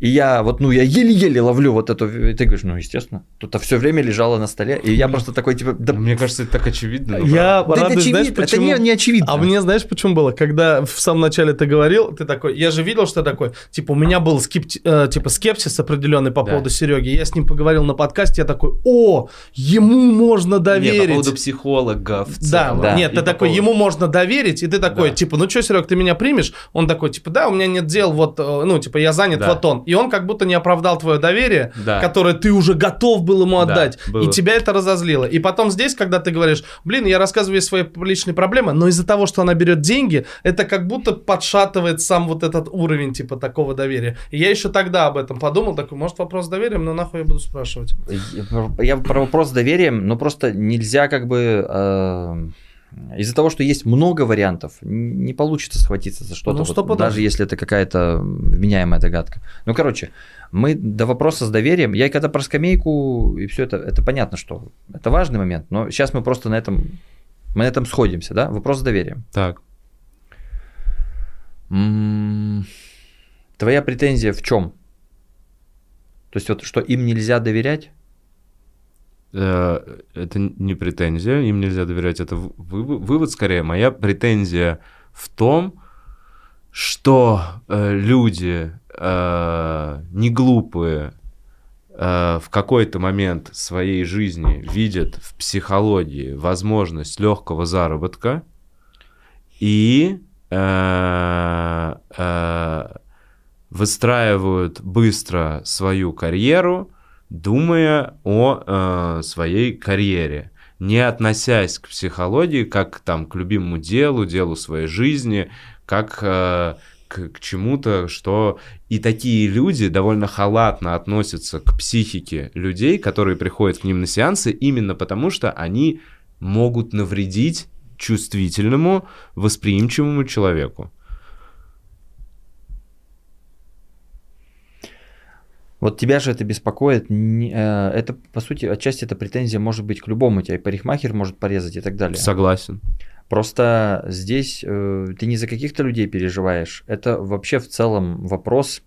И я вот, ну, я еле-еле ловлю вот эту... И ты говоришь, ну, естественно. Тут все время лежало на столе. И я просто такой, типа, да, Мне кажется, это так очевидно. но Я да это радуюсь, знаешь, очевидно, это почему? не, не очевидно. А мне знаешь, почему было? Когда в самом начале ты говорил, ты такой, я же видел, что такое, типа, у меня был скепти- э, типа скепсис определенный по Да. поводу Сереги. Я с ним поговорил на подкасте, я такой, о, ему можно Не, доверить. по поводу психолога в Да, целом. Да. нет, И ты по такой, поводу- ему можно доверить, и ты такой, Да. типа, ну что, Серег, ты меня примешь? Он такой, типа, да, у меня нет дел, вот, э, ну, типа, я занят, Да. вот он. И он как будто не оправдал твое доверие, Да. которое ты уже готов был ему Да, отдать, было. и тебя это разозлило. И потом здесь, когда ты говоришь, блин, я рассказываю ей свои личные проблемы, но из-за того, что она берет деньги, это как будто подшатывает сам вот этот уровень, типа, такого доверия. И я еще тогда об этом подумал, такой, может, вопрос с доверием, но нахуй я буду спрашивать. Я про вопрос с доверием, но просто нельзя как бы... э, Из-за того, что есть много вариантов, не получится схватиться за что-то, Ну, вот стопудово. даже если это какая-то вменяемая догадка. Ну, короче, мы до вопроса с доверием, я когда про скамейку и все это, это понятно, что это важный момент, но сейчас мы просто на этом, мы на этом сходимся, да? Вопрос с доверием. Так. М, Твоя претензия в чем? То есть вот что им нельзя доверять? Э, Это не претензия, им нельзя доверять. Это вы- вы- вывод скорее. Моя претензия в том, что э, люди э, не глупые в какой-то момент своей жизни видят в психологии возможность легкого заработка и выстраивают быстро свою карьеру, думая о э, своей карьере, не относясь к психологии как там к любимому делу, делу своей жизни, как э, к, к чему-то, что и такие люди довольно халатно относятся к психике людей, которые приходят к ним на сеансы, именно потому что они могут навредить чувствительному, восприимчивому человеку. Вот тебя же это беспокоит. э, Это, по сути, отчасти эта претензия может быть к любому. Тебя и парикмахер может порезать и так далее. Согласен. Просто здесь э, ты не за каких-то людей переживаешь. Это вообще в целом вопрос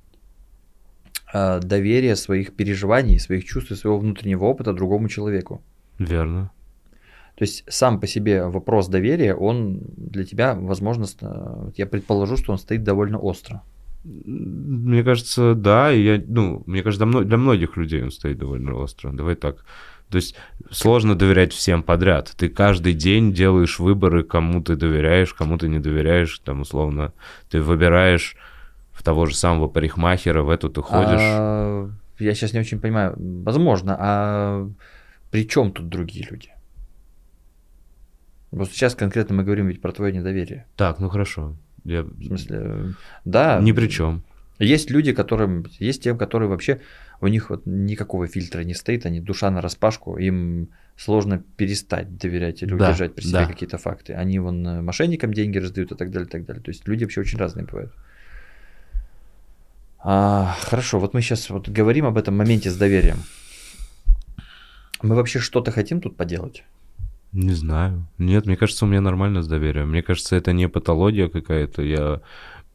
э, доверия своих переживаний, своих чувств и своего внутреннего опыта другому человеку. Верно. То есть сам по себе вопрос доверия, он для тебя, возможно, я предположу, что он стоит довольно остро. Мне кажется, да, и я, ну, мне кажется, для мно- для многих людей он стоит довольно остро. Давай так. То есть сложно доверять всем подряд. Ты каждый день делаешь выборы, кому ты доверяешь, кому ты не доверяешь, там, условно, ты выбираешь в того же самого парикмахера, в эту ты ходишь. А, я сейчас не очень понимаю. Возможно, а при чем тут другие люди? Просто сейчас конкретно мы говорим ведь про твое недоверие. Так, ну хорошо. Я В смысле, да. ни при чем. Есть люди, которым, есть тем, которые вообще, у них вот никакого фильтра не стоит, они душа на распашку, им сложно перестать доверять или Да, удержать при себе да. какие-то факты. Они вон э, мошенникам деньги раздают и так далее, и так далее. То есть люди вообще очень разные бывают. А, хорошо, вот мы сейчас вот говорим об этом моменте с доверием. Мы вообще что-то хотим тут поделать? Не знаю. Нет, мне кажется, у меня нормально с доверием. Мне кажется, это не патология какая-то. Я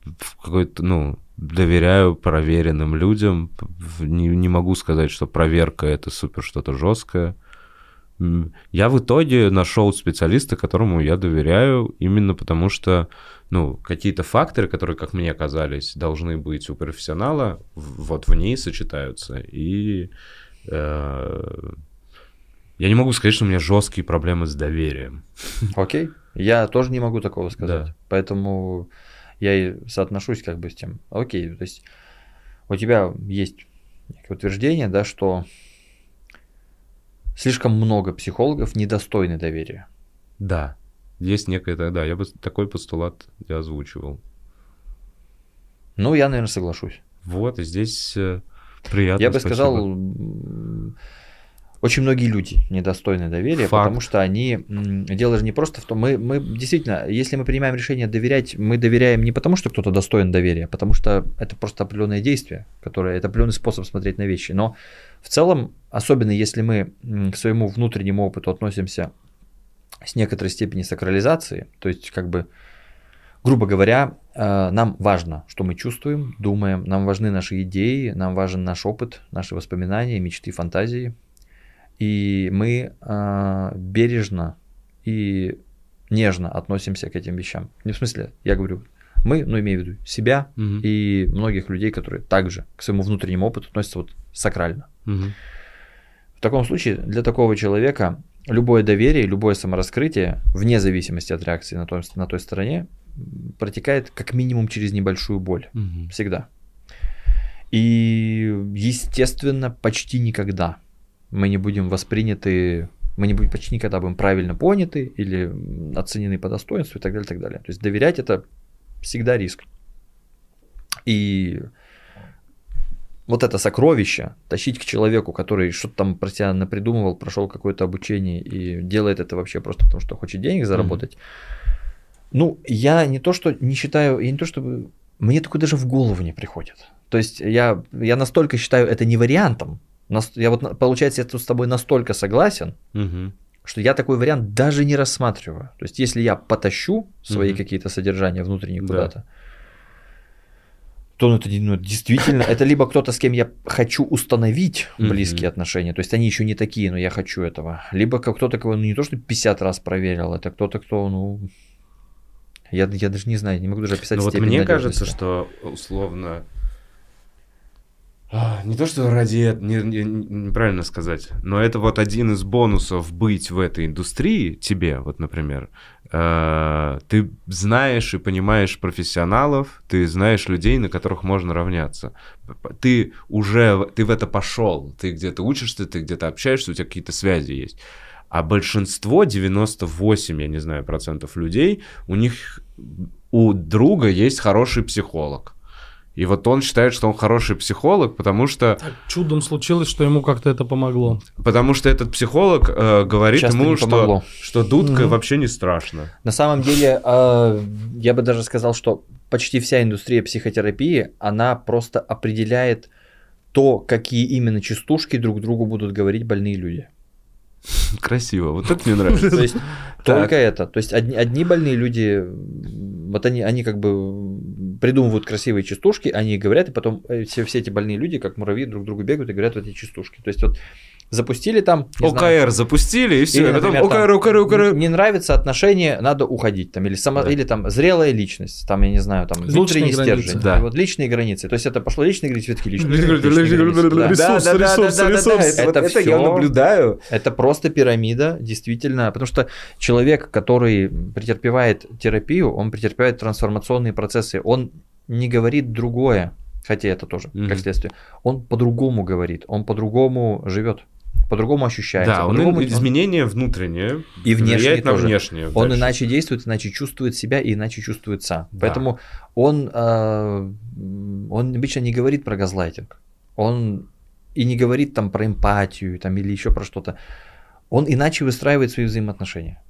в какой-то, ну, доверяю проверенным людям. Не, не могу сказать, что проверка это супер что-то жесткое. Я в итоге нашел специалиста, которому я доверяю, именно потому что, ну, какие-то факторы, которые, как мне казались, должны быть у профессионала, вот в ней сочетаются. И э, я не могу сказать, что у меня жесткие проблемы с доверием. Окей. Я тоже не могу такого сказать. Да. Поэтому я и соотношусь как бы с тем. Окей, то есть у тебя есть утверждение, да, что слишком много психологов недостойны доверия. Да, есть некое, да, я бы такой постулат я озвучивал. Ну, я, наверное, соглашусь. Вот, и здесь э, приятно. я бы сказал, очень многие люди недостойны доверия, Факт. потому что они... Дело же не просто в том... Мы, мы действительно, если мы принимаем решение доверять, мы доверяем не потому, что кто-то достоин доверия, а потому что это просто определенное действие, которое... Это определенный способ смотреть на вещи. Но в целом, особенно если мы к своему внутреннему опыту относимся с некоторой степени сакрализации, то есть как бы грубо говоря, э, нам важно, что мы чувствуем, думаем, нам важны наши идеи, нам важен наш опыт, наши воспоминания, мечты, фантазии. И мы э, бережно и нежно относимся к этим вещам. Не в смысле, я говорю, мы, ну имею в виду себя Мгм, и многих людей, которые также к своему внутреннему опыту относятся вот сакрально. мгм. В таком случае для такого человека любое доверие, любое самораскрытие, вне зависимости от реакции на той, на той стороне, протекает как минимум через небольшую боль. Мгм. Всегда. И, естественно, почти никогда мы не будем восприняты, мы не будем почти никогда будем правильно поняты или оценены по достоинству и так далее, и так далее. То есть доверять это всегда риск. И вот это сокровище тащить к человеку, который что-то там про себя напридумывал, прошел какое-то обучение и делает это вообще просто потому, что хочет денег заработать. Ну, я не то, что не считаю, я не то, чтобы... Мне такое даже в голову не приходит. То есть я, я настолько считаю это не вариантом. Я вот, получается, я тут с тобой настолько согласен, Мгм. что я такой вариант даже не рассматриваю. То есть, если я потащу свои Мгм. какие-то содержания внутренние Да. куда-то, то ну, это ну, действительно, это либо кто-то, с кем я хочу установить близкие отношения, то есть они еще не такие, но я хочу этого, либо кто-то, кого ну, не то, что 50 раз проверил, это кто-то, кто, ну, я, я даже не знаю, не могу даже описать Ну вот мне кажется, надежности. что условно... а, Не то, что ради этого, не, не- неправильно сказать, но это вот один из бонусов быть в этой индустрии, тебе, вот, например, э, ты знаешь и понимаешь профессионалов, ты знаешь людей, на которых можно равняться. Ты уже, ты в это пошел, ты где-то учишься, ты где-то общаешься, у тебя какие-то связи есть. А большинство, 98, я не знаю, процентов людей, у них, у друга есть хороший психолог. И вот он считает, что он хороший психолог, потому что, Так чудом случилось, что ему как-то это помогло. потому что этот психолог э, говорит Часто ему, что, что дудка Мгм. вообще не страшно. На самом деле, э, я бы даже сказал, что почти вся индустрия психотерапии, она просто определяет то, какие именно частушки друг другу будут говорить больные люди. Красиво, вот это мне нравится. То есть Так. только это. То есть одни, одни больные люди, вот они, они как бы придумывают красивые частушки, они говорят, и потом э, все, все эти больные люди, как муравьи, друг к другу бегают и говорят вот эти частушки. То есть вот запустили там... не знаю, ОКР запустили, и все. Или, а потом например, ОКР, там, ОКР, ОКР. Не нравится отношение, надо уходить. Там, или, само, Да. или там зрелая личность, там, я не знаю, там Личные внутренний границы. стержень. Да. Вот личные границы. То есть это пошло личные границы, все-таки личные. Ресурсы, ресурсы, ресурсы. Это я наблюдаю. Это просто пирамида, действительно, потому что человек, который претерпевает терапию, он претерпевает трансформационные процессы, он не говорит другое, хотя это тоже Мгм. как следствие, он по-другому говорит, он по-другому живет. по-другому ощущается. Да, он ин- изменение внутреннее И внешнее влияет на тоже. внешнее. Он дальше. иначе действует, иначе чувствует себя и иначе чувствует сам. Да. Поэтому он, э, он обычно не говорит про газлайтинг. Он и не говорит там про эмпатию там, или еще про что-то. Он иначе выстраивает свои взаимоотношения.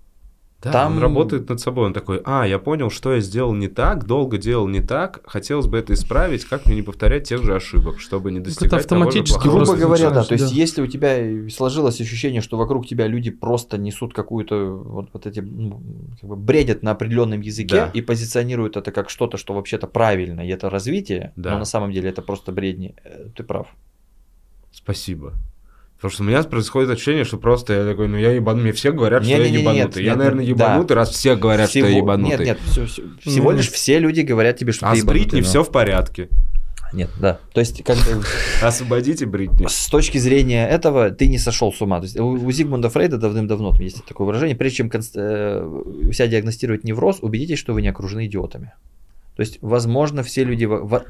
Да, Там- он работает над собой, он такой, а, я понял, что я сделал не так, долго делал не так, хотелось бы это исправить, как мне не повторять тех же ошибок, чтобы не достигать того же автоматически плохого Грубо просто говоря, да. То есть, да. если у тебя сложилось ощущение, что вокруг тебя люди просто несут какую-то вот, вот эти ну, как бы бредят на определенном языке Да. и позиционируют это как что-то, что вообще-то правильно, и это развитие, Да. но на самом деле это просто бредни, э, ты прав. Спасибо. Потому что у меня происходит ощущение, что просто я такой, ну я ебану, мне все говорят, что я Не-не-не, нет, ебанутый. Я, нет, наверное, да. ебанутый, раз все говорят, что я Всего- ебанутый. Нет, нет, всё- всё- всего лишь все люди говорят тебе, что А ты с ебанутый, Бритни но- все в порядке. Нет, да. То есть, как бы, Освободите Бритни. с точки зрения этого ты не сошел с ума. То есть, у, у Зигмунда Фрейда давным-давно там есть такое выражение, прежде чем конст- э, себя диагностировать невроз, убедитесь, что вы не окружены идиотами. То есть, возможно, все люди,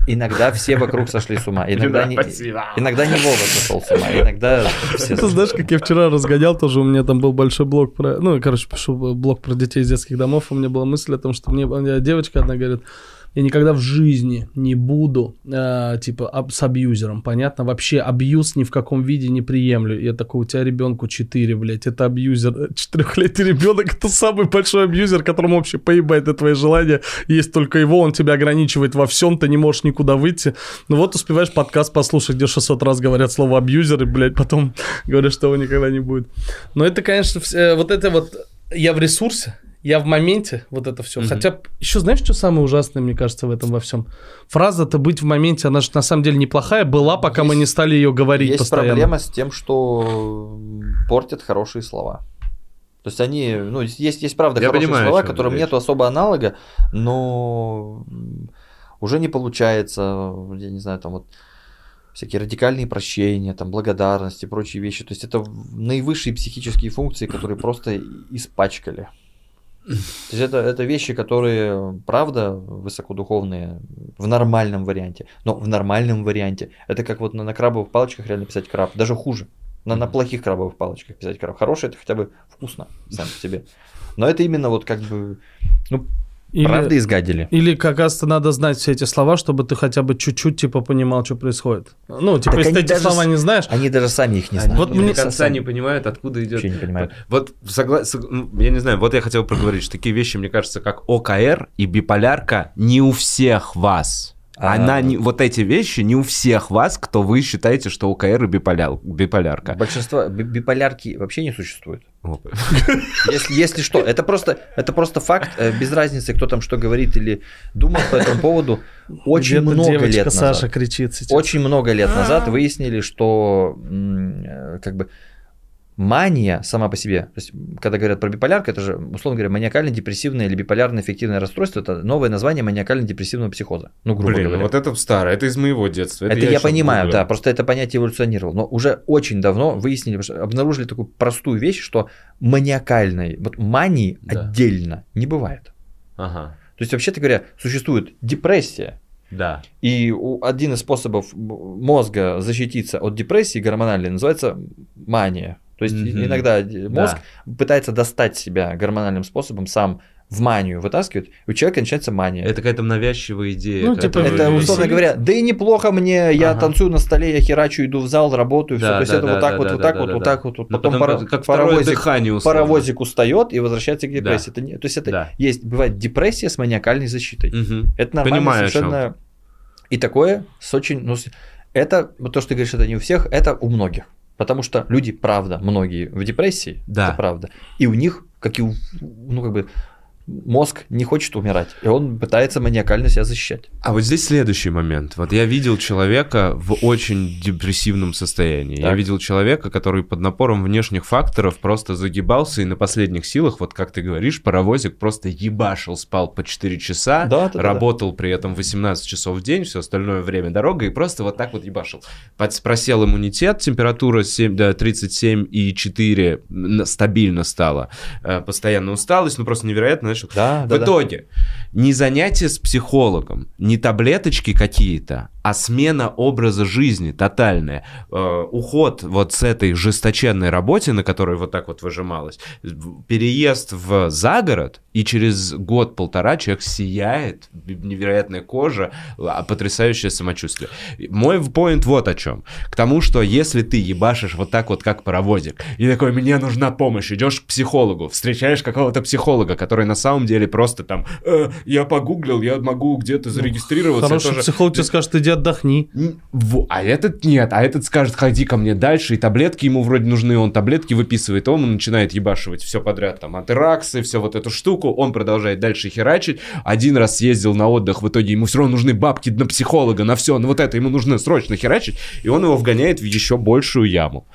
иногда все вокруг сошли с ума, иногда не, иногда не Вова сошел с ума, иногда все Ты знаешь, как я вчера разгонял, тоже у меня там был большой блог про... Ну, короче, пишу блог про детей из детских домов, у меня была мысль о том, что мне мне девочка одна говорит, я никогда в жизни не буду, э, типа, аб- с абьюзером, понятно? Вообще абьюз ни в каком виде не приемлю. Я такой, у тебя ребенку 4, блядь, это абьюзер. Четырехлетний ребенок это самый большой абьюзер, которому вообще поебает на твои желания. Есть только его, он тебя ограничивает во всем, ты не можешь никуда выйти. Ну вот успеваешь подкаст послушать, где 600 раз говорят слово абьюзер, и, блядь, потом говорят, что его никогда не будет. Но это, конечно, вс- э, вот это вот, я в ресурсе, я в моменте, вот это все. Мгм. Хотя, еще знаешь, что самое ужасное, мне кажется, в этом во всем? Фраза-то быть в моменте, она же на самом деле неплохая была, пока мы Есть- не стали ее говорить Есть постоянно. проблема с тем, что портят хорошие слова. То есть они, ну, есть, есть правда Я хорошие понимаю, слова, которым нету особо аналога, но уже не получается, я не знаю, там вот всякие радикальные прощения, там благодарность и прочие вещи. То есть это наивысшие психические функции, которые просто испачкали. То есть это, это вещи, которые, правда, высокодуховные в нормальном варианте. Но в нормальном варианте. Это как вот на, на крабовых палочках реально писать краб. Даже хуже. На, на плохих крабовых палочках писать краб. Хороший это хотя бы вкусно сам по себе. Но это именно вот как бы Или, правда изгадили. или как раз-то надо знать все эти слова, чтобы ты хотя бы чуть-чуть, типа, понимал, что происходит. Ну, типа, Так если ты эти даже слова не знаешь, Они даже сами их не знают. Вот мне- до конца Сами не понимают, откуда идет. Вообще не понимают. Вот согла- сог- ну, я не знаю, вот я хотел проговорить, что такие вещи, мне кажется, как ОКР и биполярка не у всех вас. А- Она не, вот эти вещи не у всех вас, кто вы считаете, что ОКР и биполяр, биполярка. Большинство би- биполярки вообще не существует. Если, если что, это просто, это просто факт, э, без разницы, кто там что говорит или думает по этому поводу. Очень где-то много девочка лет назад. Саша кричит сейчас. Очень много лет назад выяснили, что э, как бы мания сама по себе, то есть когда говорят про биполярку, это же, условно говоря, маниакально-депрессивное или биполярно-эффективное расстройство, это новое название маниакально-депрессивного психоза. Ну, грубо Блин, ну говоря. вот это старое, это из моего детства. Это, я, ещё понимаю, гуглил. да, просто это понятие эволюционировало. Но уже очень давно выяснили, что- обнаружили такую простую вещь, что маниакальной, вот мании Да. отдельно не бывает. Ага, То есть, вообще-то говоря, существует депрессия, да. и один из способов мозга защититься от депрессии гормональной называется мания. То есть Мгм. иногда мозг Да. пытается достать себя гормональным способом, сам в манию вытаскивает, и у человека начинается мания. Это какая-то навязчивая идея. Ну, типа, Это, условно веселит. говоря, да и неплохо мне, я Ага. танцую на столе, я херачу, иду в зал, работаю, все. Да, То есть да, это да, вот так да, вот, да, вот да, так да, вот, да, вот да. так вот, вот. Потом потом пара- как паровозик, дыхание паровозик устает и возвращается к депрессии. Да. Это не, то есть это Да. есть, бывает депрессия с маниакальной защитой. Мгм. Это нормально Понимаю, совершенно. И такое с очень, ну, это, то, что ты говоришь, это не у всех, это у многих. Потому что люди, правда, многие в депрессии, Да. это правда. И у них, как и у, ну, как бы, мозг не хочет умирать, и он пытается маниакально себя защищать. А вот здесь следующий момент. Вот я видел человека в очень депрессивном состоянии. Я Так. видел человека, который под напором внешних факторов просто загибался и на последних силах, вот как ты говоришь, паровозик просто ебашил, спал по 4 часа, Да, да, да, работал при этом 18 часов в день, все остальное время дорога, и просто вот так вот ебашил. Под- Просел иммунитет, температура 7, да, 37,4 н- стабильно стала. Э, Постоянная усталость, ну просто невероятно, Да, в итоге, не занятия с психологом, не таблеточки какие-то, а смена образа жизни тотальная. Э, уход вот с этой жесточенной работе, на которой вот так вот выжималось, переезд в загород, и через год-полтора человек сияет, невероятная кожа, а потрясающее самочувствие. Мой поинт вот о чем. К тому, что если ты ебашишь вот так вот, как паровозик, и такой, мне нужна помощь, идешь к психологу, встречаешь какого-то психолога, который на самом деле просто там, э, я погуглил, я могу где-то зарегистрироваться. Хороший тоже... психолог тебе скажет, иди отдохни. А этот нет, а этот скажет, ходи ко мне дальше, и таблетки ему вроде нужны, он таблетки выписывает, он начинает ебашивать все подряд, там, антераксы, все вот эту штуку, он продолжает дальше херачить, один раз съездил на отдых, в итоге ему все равно нужны бабки на психолога, на все, на вот это ему нужно срочно херачить, и он его вгоняет в еще большую яму.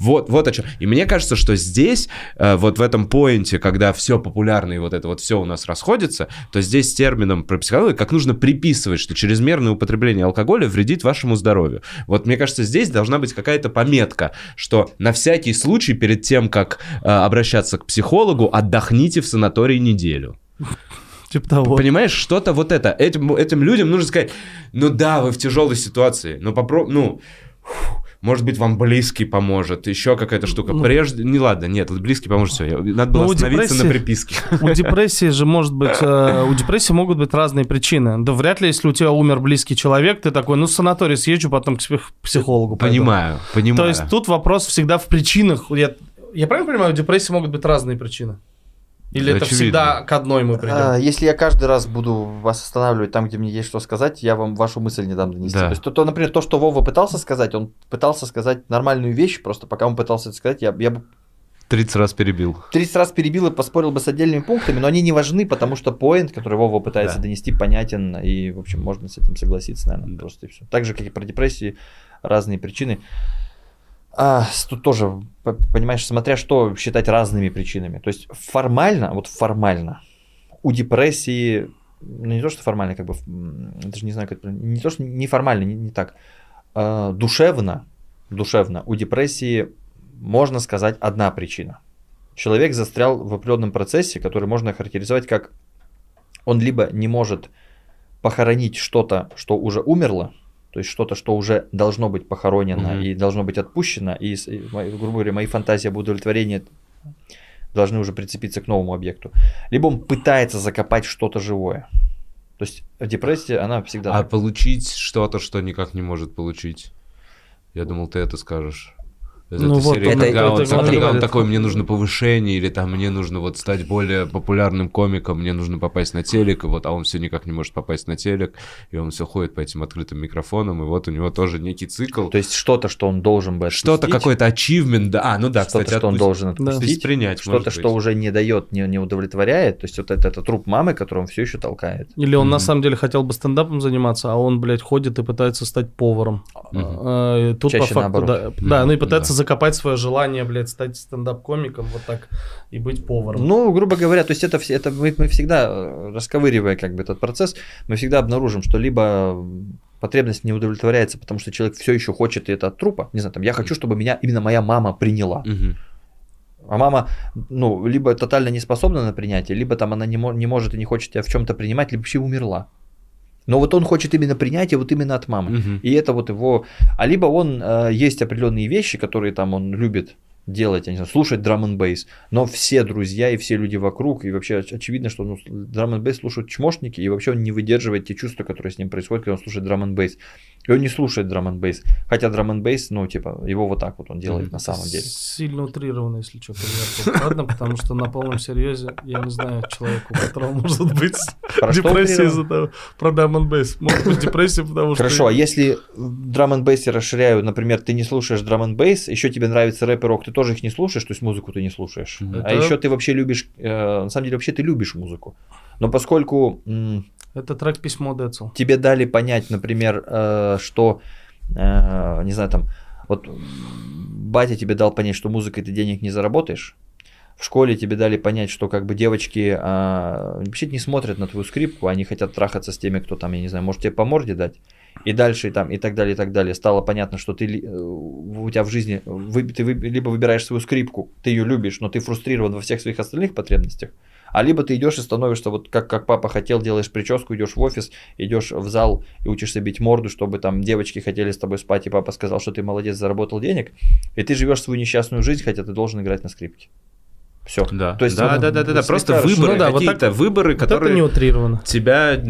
Вот, вот о чем. И мне кажется, что здесь, э, вот в этом поинте, когда все популярно и вот это вот все у нас расходится, то здесь термином про психологию как нужно приписывать, что чрезмерное употребление алкоголя вредит вашему здоровью. Вот мне кажется, здесь должна быть какая-то пометка, что на всякий случай перед тем, как э, обращаться к психологу, отдохните в санатории неделю. Типа того. Понимаешь, что-то вот это. Этим, этим людям нужно сказать, ну да, вы в тяжелой ситуации, но попробуй, ну, может быть, вам близкий поможет, еще какая-то штука. Ну, Прежде, не ладно, нет, близкий поможет, все, надо было ну, остановиться депрессии, на приписке. У депрессии же может быть, э, у депрессии могут быть разные причины. Да вряд ли, если у тебя умер близкий человек, ты такой, ну, в санаторий съезжу, потом к психологу пойду. Понимаю, понимаю. То есть тут вопрос всегда в причинах. Я, я правильно понимаю, у депрессии могут быть разные причины? Или это всегда к одной мы придем? А, если я каждый раз буду вас останавливать там, где мне есть что сказать, я вам вашу мысль не дам донести. Да. То есть, то, то, например, то, что Вова пытался сказать, он пытался сказать нормальную вещь, просто пока он пытался это сказать, я, я бы 30 раз перебил. 30 раз перебил и поспорил бы с отдельными пунктами, но они не важны, потому что поинт, который Вова пытается да. донести, понятен, и, в общем, можно с этим согласиться, наверное, да. просто и все. Так же, как и про депрессии, разные причины. А, тут тоже, понимаешь, смотря что считать разными причинами. То есть формально, вот формально, у депрессии, ну не то, что формально, как бы, даже не знаю, как не то, что неформально, не, не так, а, душевно, душевно, у депрессии можно сказать одна причина. Человек застрял в определенном процессе, который можно характеризовать как он либо не может похоронить что-то, что уже умерло, то есть что-то, что уже должно быть похоронено mm-hmm. и должно быть отпущено, и, и, грубо говоря, мои фантазии об удовлетворении должны уже прицепиться к новому объекту. Либо он пытается закопать что-то живое. То есть в депрессии она всегда... А получить что-то, что никак не может получить? Я думал, ты это скажешь. Это ну, вот, серия, это, когда, это, он, это, когда он такой, мне нужно повышение, или там мне нужно вот стать более популярным комиком, мне нужно попасть на телек, и вот, а он все никак не может попасть на телек, и он все ходит по этим открытым микрофонам, и вот у него тоже некий цикл. То есть что-то, что он должен бы отпустить. Что-то, какой-то achievement, да, а, ну да, что-то, кстати, что он должен отпустить, да. принять, что-то, что уже не дает, не, не удовлетворяет, то есть вот это, это труп мамы, который он все еще толкает. Или он mm-hmm. на самом деле хотел бы стендапом заниматься, а он, блядь, ходит и пытается стать поваром. Mm-hmm. Тут Чаще по факту, да, да, ну и пытается. Закопать свое желание блядь, стать стендап-комиком, вот так и быть поваром. Ну, грубо говоря, то есть это, это мы, мы всегда, э, расковыривая как бы этот процесс, мы всегда обнаружим, что либо потребность не удовлетворяется, потому что человек все еще хочет это от трупа. Не знаю, там, я хочу, чтобы меня именно моя мама приняла. А мама, ну, либо тотально не способна на принятие, либо там она не, мо- не может и не хочет тебя в чем-то принимать, либо вообще умерла. Но вот он хочет именно принятия вот именно от мамы. Угу. И это вот его... А либо он... Э, есть определенные вещи, которые там он любит делать, я не знаю, слушать драм н бейс, но все друзья и все люди вокруг, и вообще очевидно, что ну, драм н бейс слушают чмошники, и вообще он не выдерживает те чувства, которые с ним происходят, когда он слушает драм н бейс. И он не слушает драм н бейс, хотя драм н бейс, ну, типа, его вот так вот он делает mm, на самом деле. Сильно утрированно, если что. Ладно, потому что на полном серьезе, я не знаю человека, у которого может быть депрессия из-за того, про драм н бейс. Может быть депрессия, потому что... Хорошо, а если драм н бейсе расширяю, например, ты не слушаешь драм н бейс, еще тебе нравится рэп и рок, ты тоже их не слушаешь, то есть музыку ты не слушаешь. Это... А еще ты вообще любишь, э, на самом деле вообще ты любишь музыку. Но поскольку... Это трек письмо Децл. Тебе дали понять, например, э, что, э, не знаю, там, вот батя тебе дал понять, что музыкой ты денег не заработаешь, в школе тебе дали понять, что как бы девочки а, вообще не смотрят на твою скрипку, они хотят трахаться с теми, кто там, я не знаю, может тебе по морде дать и дальше и там и так далее и так далее стало понятно, что ты э, у тебя в жизни вы, ты вы, либо выбираешь свою скрипку, ты ее любишь, но ты фрустрирован во всех своих остальных потребностях, А либо ты идешь и становишься вот как, как папа хотел, делаешь прическу, идешь в офис, идешь в зал и учишься бить морду, чтобы там девочки хотели с тобой спать, и папа сказал, что ты молодец, заработал денег, и ты живешь свою несчастную жизнь, хотя ты должен играть на скрипке. Все. Да, То есть, да, вот, да, да, да, да, просто выборы, ну да, вот какие-то так- выборы, Вот это которые не утрировано. тебя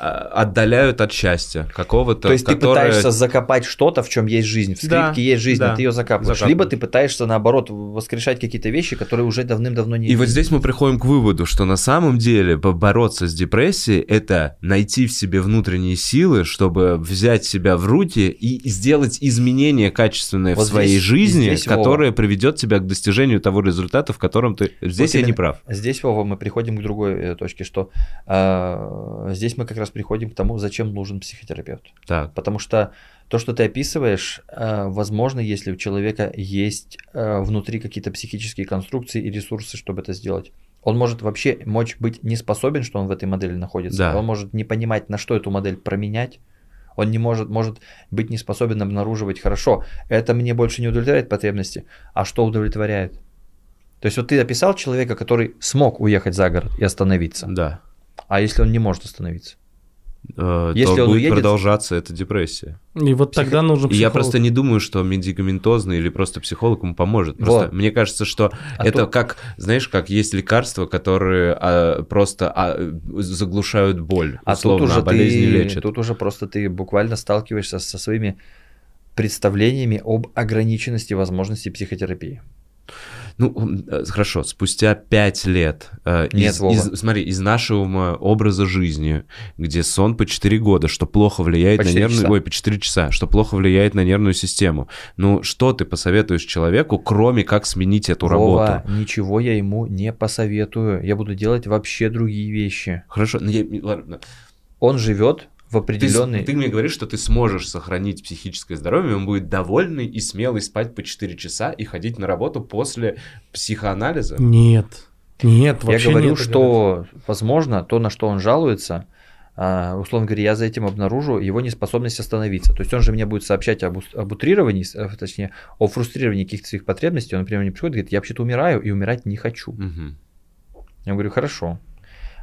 отдаляют от счастья какого-то, То есть ты которое- пытаешься закопать что-то, в чем есть жизнь. В скрипке Да, есть жизнь, да. а ты ее закапываешь. Закапываешь. Либо ты пытаешься, наоборот, воскрешать какие-то вещи, которые уже давным-давно не И вот есть. здесь мы приходим к выводу, что на самом деле бо- бороться с депрессией – это найти в себе внутренние силы, чтобы взять себя в руки и сделать изменения качественные Вот в своей здесь- жизни, здесь, Вова. которое приведет тебя к достижению того результата, в котором ты... Здесь Вот я не именно прав. Здесь, Вова, мы приходим к другой э, точке, что э, здесь мы как раз приходим к тому, зачем нужен психотерапевт. Так, Потому что то, что ты описываешь, э, возможно, если у человека есть э, внутри какие-то психические конструкции и ресурсы, чтобы это сделать. Он может вообще мочь быть не способен, что он в этой модели находится. Да. Он может не понимать, на что эту модель променять. Он не может, может быть не способен обнаруживать хорошо. Это мне больше не удовлетворяет потребности, а что удовлетворяет. То есть вот ты описал человека, который смог уехать за город и остановиться. да. А если он не может остановиться? Э, Если то он будет уедет- продолжаться эта депрессия. И вот Психо- тогда нужен И я психолог. просто не думаю, что медикаментозный или просто психолог ему поможет. Просто Вот. мне кажется, что А это тут- как, знаешь, как есть лекарства, которые а, просто а, заглушают боль, А условно, тут уже а болезни ты, лечат. тут уже просто ты буквально сталкиваешься со своими представлениями об ограниченности возможностей психотерапии. Ну, э, хорошо, спустя пять лет э, Нет, из, Вова. из- смотри, из нашего образа жизни, где сон по 4 года, что плохо влияет По на 4 нервную... часа. Ой, по 4 часа, что плохо влияет на нервную систему. Ну, что ты посоветуешь человеку, кроме как сменить эту Вова, работу? ничего я ему не посоветую. Я буду делать вообще другие вещи. Хорошо, ну, я- ладно, Он живет в Ты, определенный... ты мне говоришь, что ты сможешь сохранить психическое здоровье, он будет довольный и смелый спать по 4 часа и ходить на работу после психоанализа. Нет. Нет, Я вообще говорю, нет, что, возможно, то, на что он жалуется, а, условно говоря, я за этим обнаружу его неспособность остановиться. То есть он же мне будет сообщать об, об утрировании, э, точнее, о фрустрировании каких-то своих потребностей. Он, например, мне приходит и говорит, я вообще-то умираю и умирать не хочу. Мгм. Я говорю, хорошо.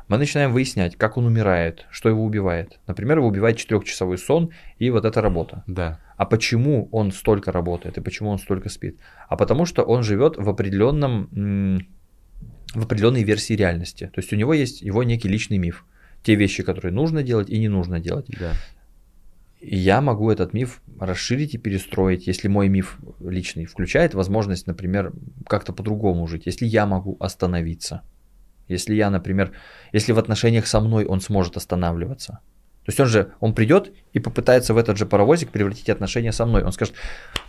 Мы начинаем выяснять, как он умирает, что его убивает. Например, его убивает четырехчасовой сон и вот эта работа. Да. А почему он столько работает и почему он столько спит? А потому что он живет в определенном, в определенной версии реальности. То есть у него есть его некий личный миф. Те вещи, которые нужно делать и не нужно делать. Да. И я могу этот миф расширить и перестроить, если мой миф личный включает возможность, например, как-то по-другому жить. Если я могу остановиться. Если я, например, если в отношениях со мной он сможет останавливаться. То есть он же, он придет и попытается в этот же паровозик превратить отношения со мной. Он скажет,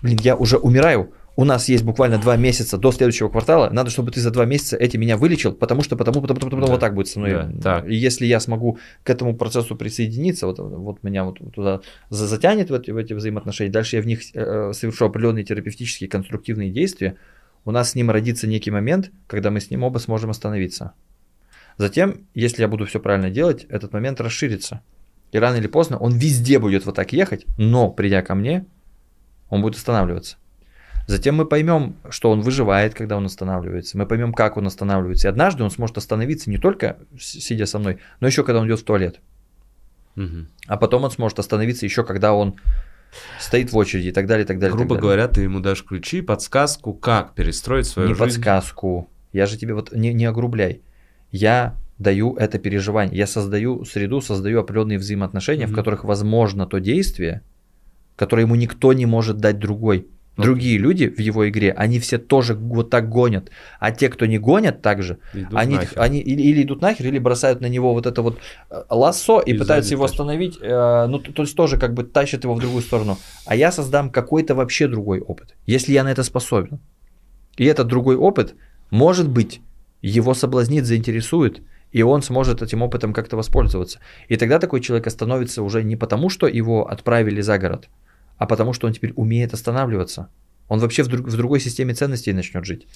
блин, я уже умираю, у нас есть буквально два месяца до следующего квартала, надо, чтобы ты за два месяца эти меня вылечил, потому что, потому, потому, потому, потому Да. вот так будет со мной. Да, так. И если я смогу к этому процессу присоединиться, вот, вот меня вот туда за- затянет в эти, в эти взаимоотношения, дальше я в них э, совершу определенные терапевтические конструктивные действия, у нас с ним родится некий момент, когда мы с ним оба сможем остановиться. Затем, если я буду все правильно делать, этот момент расширится. И рано или поздно он везде будет вот так ехать, но придя ко мне, он будет останавливаться. Затем мы поймем, что он выживает, когда он останавливается. Мы поймем, как он останавливается. И однажды он сможет остановиться не только сидя со мной, но еще когда он идет в туалет. Мгм. А потом он сможет остановиться еще когда он стоит в очереди и так далее, и так далее. и так Грубо далее. говоря, ты ему дашь ключи, подсказку, как перестроить свою не жизнь. подсказку. Я же тебе вот не, не огрубляй. Я даю это переживание. Я создаю среду, создаю определенные взаимоотношения, в Мгм. которых возможно то действие, которое ему никто не может дать другой. Другие люди в его игре, они все тоже вот так гонят. А те, кто не гонят так же, Идут они, нахер. они или, или идут нахер, или бросают на него вот это вот э, лассо и, И пытаются его тащат. остановить, э, ну, то, то есть тоже как бы тащат его в другую сторону. А я создам какой-то вообще другой опыт, если я на это способен. И этот другой опыт, может быть, его соблазнит, заинтересует, и он сможет этим опытом как-то воспользоваться. И тогда такой человек остановится уже не потому, что его отправили за город, а потому, что он теперь умеет останавливаться. Он вообще в, друг- в другой системе ценностей начнет жить.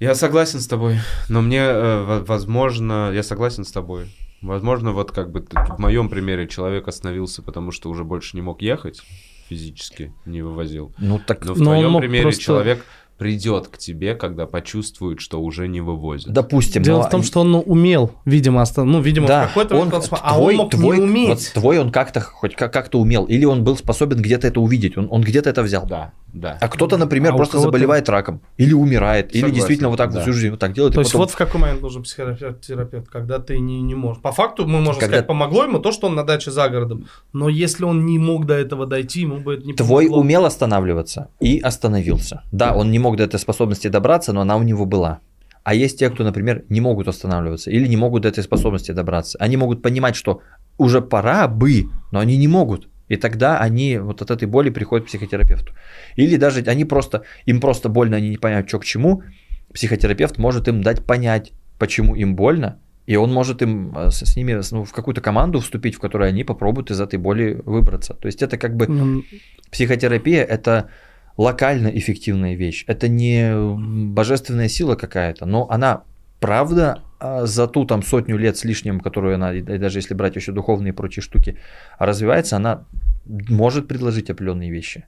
Я согласен с тобой, но мне, э, во- возможно, я согласен с тобой. Возможно, вот как бы в моем примере человек остановился, потому что уже больше не мог ехать физически, не вывозил. Ну так Но в Но он твоем примере просто- человек придет к тебе, когда почувствует, что уже не вывозит. Допустим. Дело но в том, они- что он ну, умел, видимо, остан- ну, видимо, да, в какой-то он, момент а твой, он мог твой, не уметь. вот твой он как-то хоть как- как-то умел, или он был способен где-то это увидеть, он, он где-то это взял. Да, да. А кто-то, например, А просто заболевает раком, или умирает, или Согласен, действительно вот так да. всю жизнь вот так делает. То есть потом- вот в какой момент нужен психотерапевт, терапевт, когда ты не, не можешь. По факту мы можем Когда- сказать, помогло ему то, что он на даче за городом. Но если он не мог до этого дойти, ему бы это не Твой помогло. умел останавливаться и остановился. Да, он не мог до этой способности добраться, но она у него была. А есть те, кто, например, не могут останавливаться или не могут до этой способности добраться. Они могут понимать, что уже пора бы, но они не могут. И тогда они вот от этой боли приходят к психотерапевту. Или даже они просто, им просто больно, они не понимают, что к чему. Психотерапевт может им дать понять, почему им больно, и он может им э, с, с ними ну, в какую-то команду вступить, в которой они попробуют из этой боли выбраться. То есть это как бы Ну, психотерапия это локально эффективная вещь. Это не божественная сила какая-то, но она правда а, за ту там сотню лет с лишним, которую она, и даже если брать еще духовные и прочие штуки, развивается, она может предложить определенные вещи.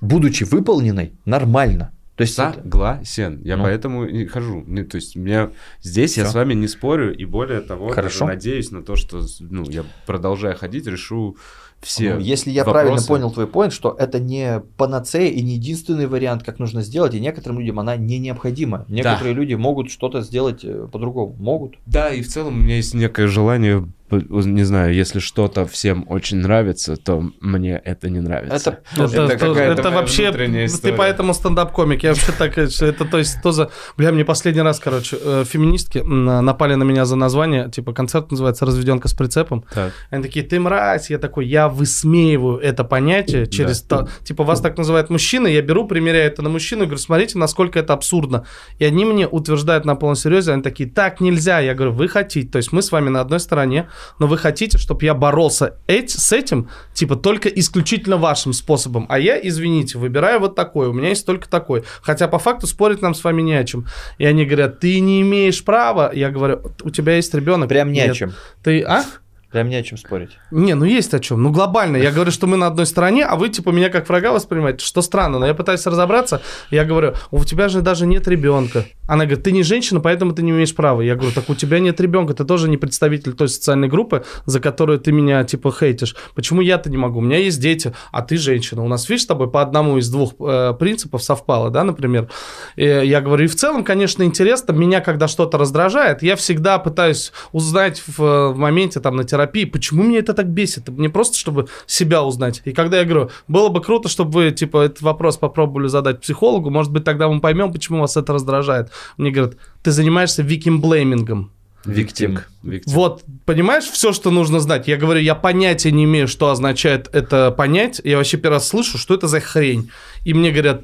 Будучи выполненной, нормально. То есть это- Согласен. Я Ну. поэтому и хожу. Ну, то есть, меня здесь я Всё. с вами не спорю, и более того, Хорошо. надеюсь на то, что ну, я продолжая ходить, решу все. Ну, если я вопросы. правильно понял твой point, что это не панацея и не единственный вариант, как нужно сделать, и некоторым людям она не необходима. Некоторые люди могут что-то сделать э, по-другому. Могут. Да, и в целом у меня есть некое желание, не знаю, если что-то всем очень нравится, то мне это не нравится. Это Это, Это это моя вообще, внутренняя ты поэтому стендап-комик. Я вообще так, э, это то есть, то за... Бля, мне последний раз, короче, э, феминистки напали на меня за название, типа, концерт называется «Разведенка с прицепом». Так. Они такие, ты мразь, я такой, я высмеиваю это понятие через то, типа вас так называют мужчины, я беру, примеряю это на мужчину и говорю, смотрите, насколько это абсурдно. И они мне утверждают на полном серьезе, они такие, так нельзя. Я говорю, вы хотите, то есть мы с вами на одной стороне, но вы хотите, чтобы я боролся эти, с этим, типа, только исключительно вашим способом. А я, извините, выбираю вот такой, у меня есть только такой. Хотя по факту спорить нам с вами не о чем. И они говорят, ты не имеешь права. Я говорю, у тебя есть ребенок. прям не о Нет. чем. Ты, а? Прям не о чем спорить. Не, ну есть о чем. Ну глобально. Я говорю, что мы на одной стороне, а вы типа меня как врага воспринимаете, что странно. Но я пытаюсь разобраться. Я говорю, у тебя же даже нет ребенка. Она говорит, ты не женщина, поэтому ты не имеешь права. Я говорю, так у тебя нет ребенка, ты тоже не представитель той социальной группы, за которую ты меня типа хейтишь. Почему я-то не могу? У меня есть дети, а ты женщина. У нас, видишь, с тобой по одному из двух э, принципов совпало, да, например. И я говорю, и в целом, конечно, интересно, меня когда что-то раздражает, я всегда пытаюсь узнать в, в моменте там на терапии, почему меня это так бесит. Мне просто, чтобы себя узнать. И когда я говорю, было бы круто, чтобы вы, типа, этот вопрос попробовали задать психологу, может быть, тогда мы поймем, почему вас это раздражает. Мне говорят, ты занимаешься викимблеймингом. Виктим. Виктим. Вот, понимаешь, все, что нужно знать. Я говорю, я понятия не имею, что означает это понять. Я вообще первый раз слышу, что это за хрень. И мне говорят,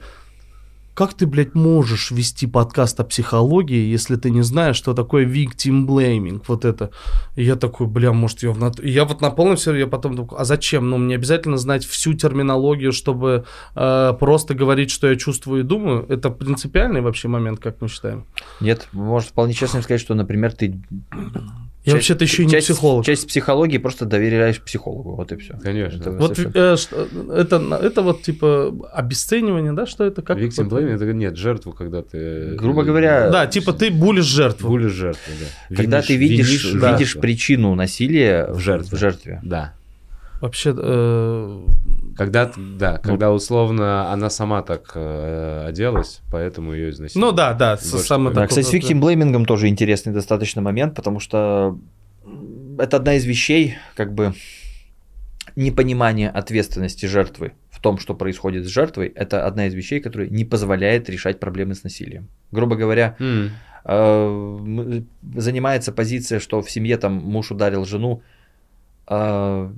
как ты, блядь, можешь вести подкаст о психологии, если ты не знаешь, что такое victim blaming, вот это. И я такой, бля, может, я в нат... Я вот на полном серьезе, я потом такой, а зачем? Ну, мне обязательно знать всю терминологию, чтобы э, просто говорить, что я чувствую и думаю. Это принципиальный вообще момент, как мы считаем. Нет, можно вполне честно сказать, что, например, ты... Я вообще-то еще и не часть, психолог. Часть психологии просто доверяешь психологу, вот и все. Конечно. Вот э, что- это, это вот типа обесценивание, да, что это? Как Victim blaming, это нет, жертву, когда ты... Грубо говоря, Да, типа ты булишь жертву. Булишь жертву, да. Когда Винишь- ты видишь, винишь видишь жертву. причину насилия В жертве. В жертве. Да. Вообще, э, Когда, да, когда условно она сама так э, оделась, поэтому ее изнасиловали. ну да, да, с- Больше самый Да, кстати, с виктимблеймингом тоже интересный достаточно момент, потому что это одна из вещей, как бы непонимание ответственности жертвы в том, что происходит с жертвой, это одна из вещей, которая не позволяет решать проблемы с насилием. Грубо говоря, М. э, занимается позиция, что в семье там муж ударил жену. Э,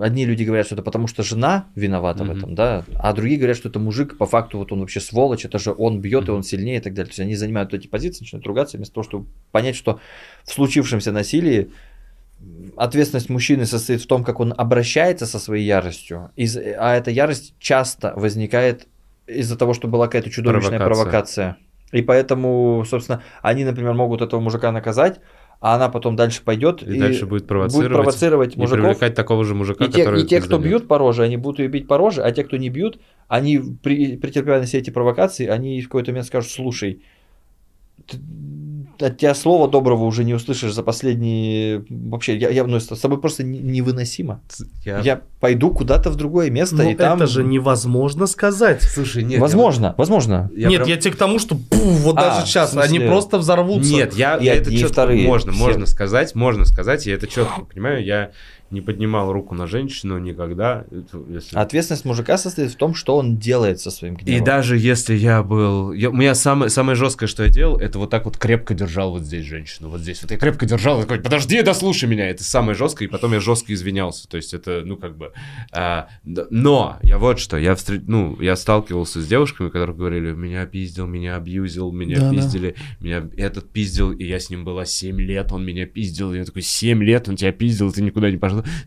Одни люди говорят, что это потому, что жена виновата в Мгм. этом, да, а другие говорят, что это мужик, по факту вот он вообще сволочь, это же он бьет и Мгм. он сильнее и так далее. То есть они занимают эти позиции, начинают ругаться вместо того, чтобы понять, что в случившемся насилии ответственность мужчины состоит в том, как он обращается со своей яростью, из- а эта ярость часто возникает из-за того, что была какая-то чудовищная Провокация. провокация. И поэтому, собственно, они, например, могут этого мужика наказать, а она потом дальше пойдет И, дальше будет провоцировать. будет провоцировать и мужиков. привлекать такого же мужика, И те, который и те, кто бьют по роже, они будут ее бить по роже, а те, кто не бьют, они, при, претерпевая на себе эти провокации, они в какой-то момент скажут, слушай, ты- от тебя слова доброго уже не услышишь за последние... Вообще, я, я ну, с собой просто не- невыносимо. Я- Я пойду куда-то в другое место, Ну, и там... это же невозможно сказать. Слушай, нет. я- возможно, возможно. я Нет, прям- я тебе к тому, что пу, вот А, даже сейчас смысле- они просто взорвутся. Нет, я, И я это четко вторые, можно, все. можно сказать, можно сказать, я это четко понимаю. Я не поднимал руку на женщину никогда. если- Ответственность мужика состоит в том, что он делает со своим И гневом. даже если я был... я- у меня самое, самое жесткое, что я делал, это вот так вот крепко держал вот здесь женщину. Вот здесь вот я крепко держал, такой, подожди, дослушай меня. Это самое жесткое, и потом я жестко извинялся. То есть это, ну, как бы... а, но я вот что, я, встр- ну, я сталкивался с девушками, которые говорили, меня пиздил, меня абьюзил, меня Да-да. пиздили, меня этот пиздил, и я с ним была 7 лет, он меня пиздил. И я такой, 7 лет он тебя пиздил, ты никуда не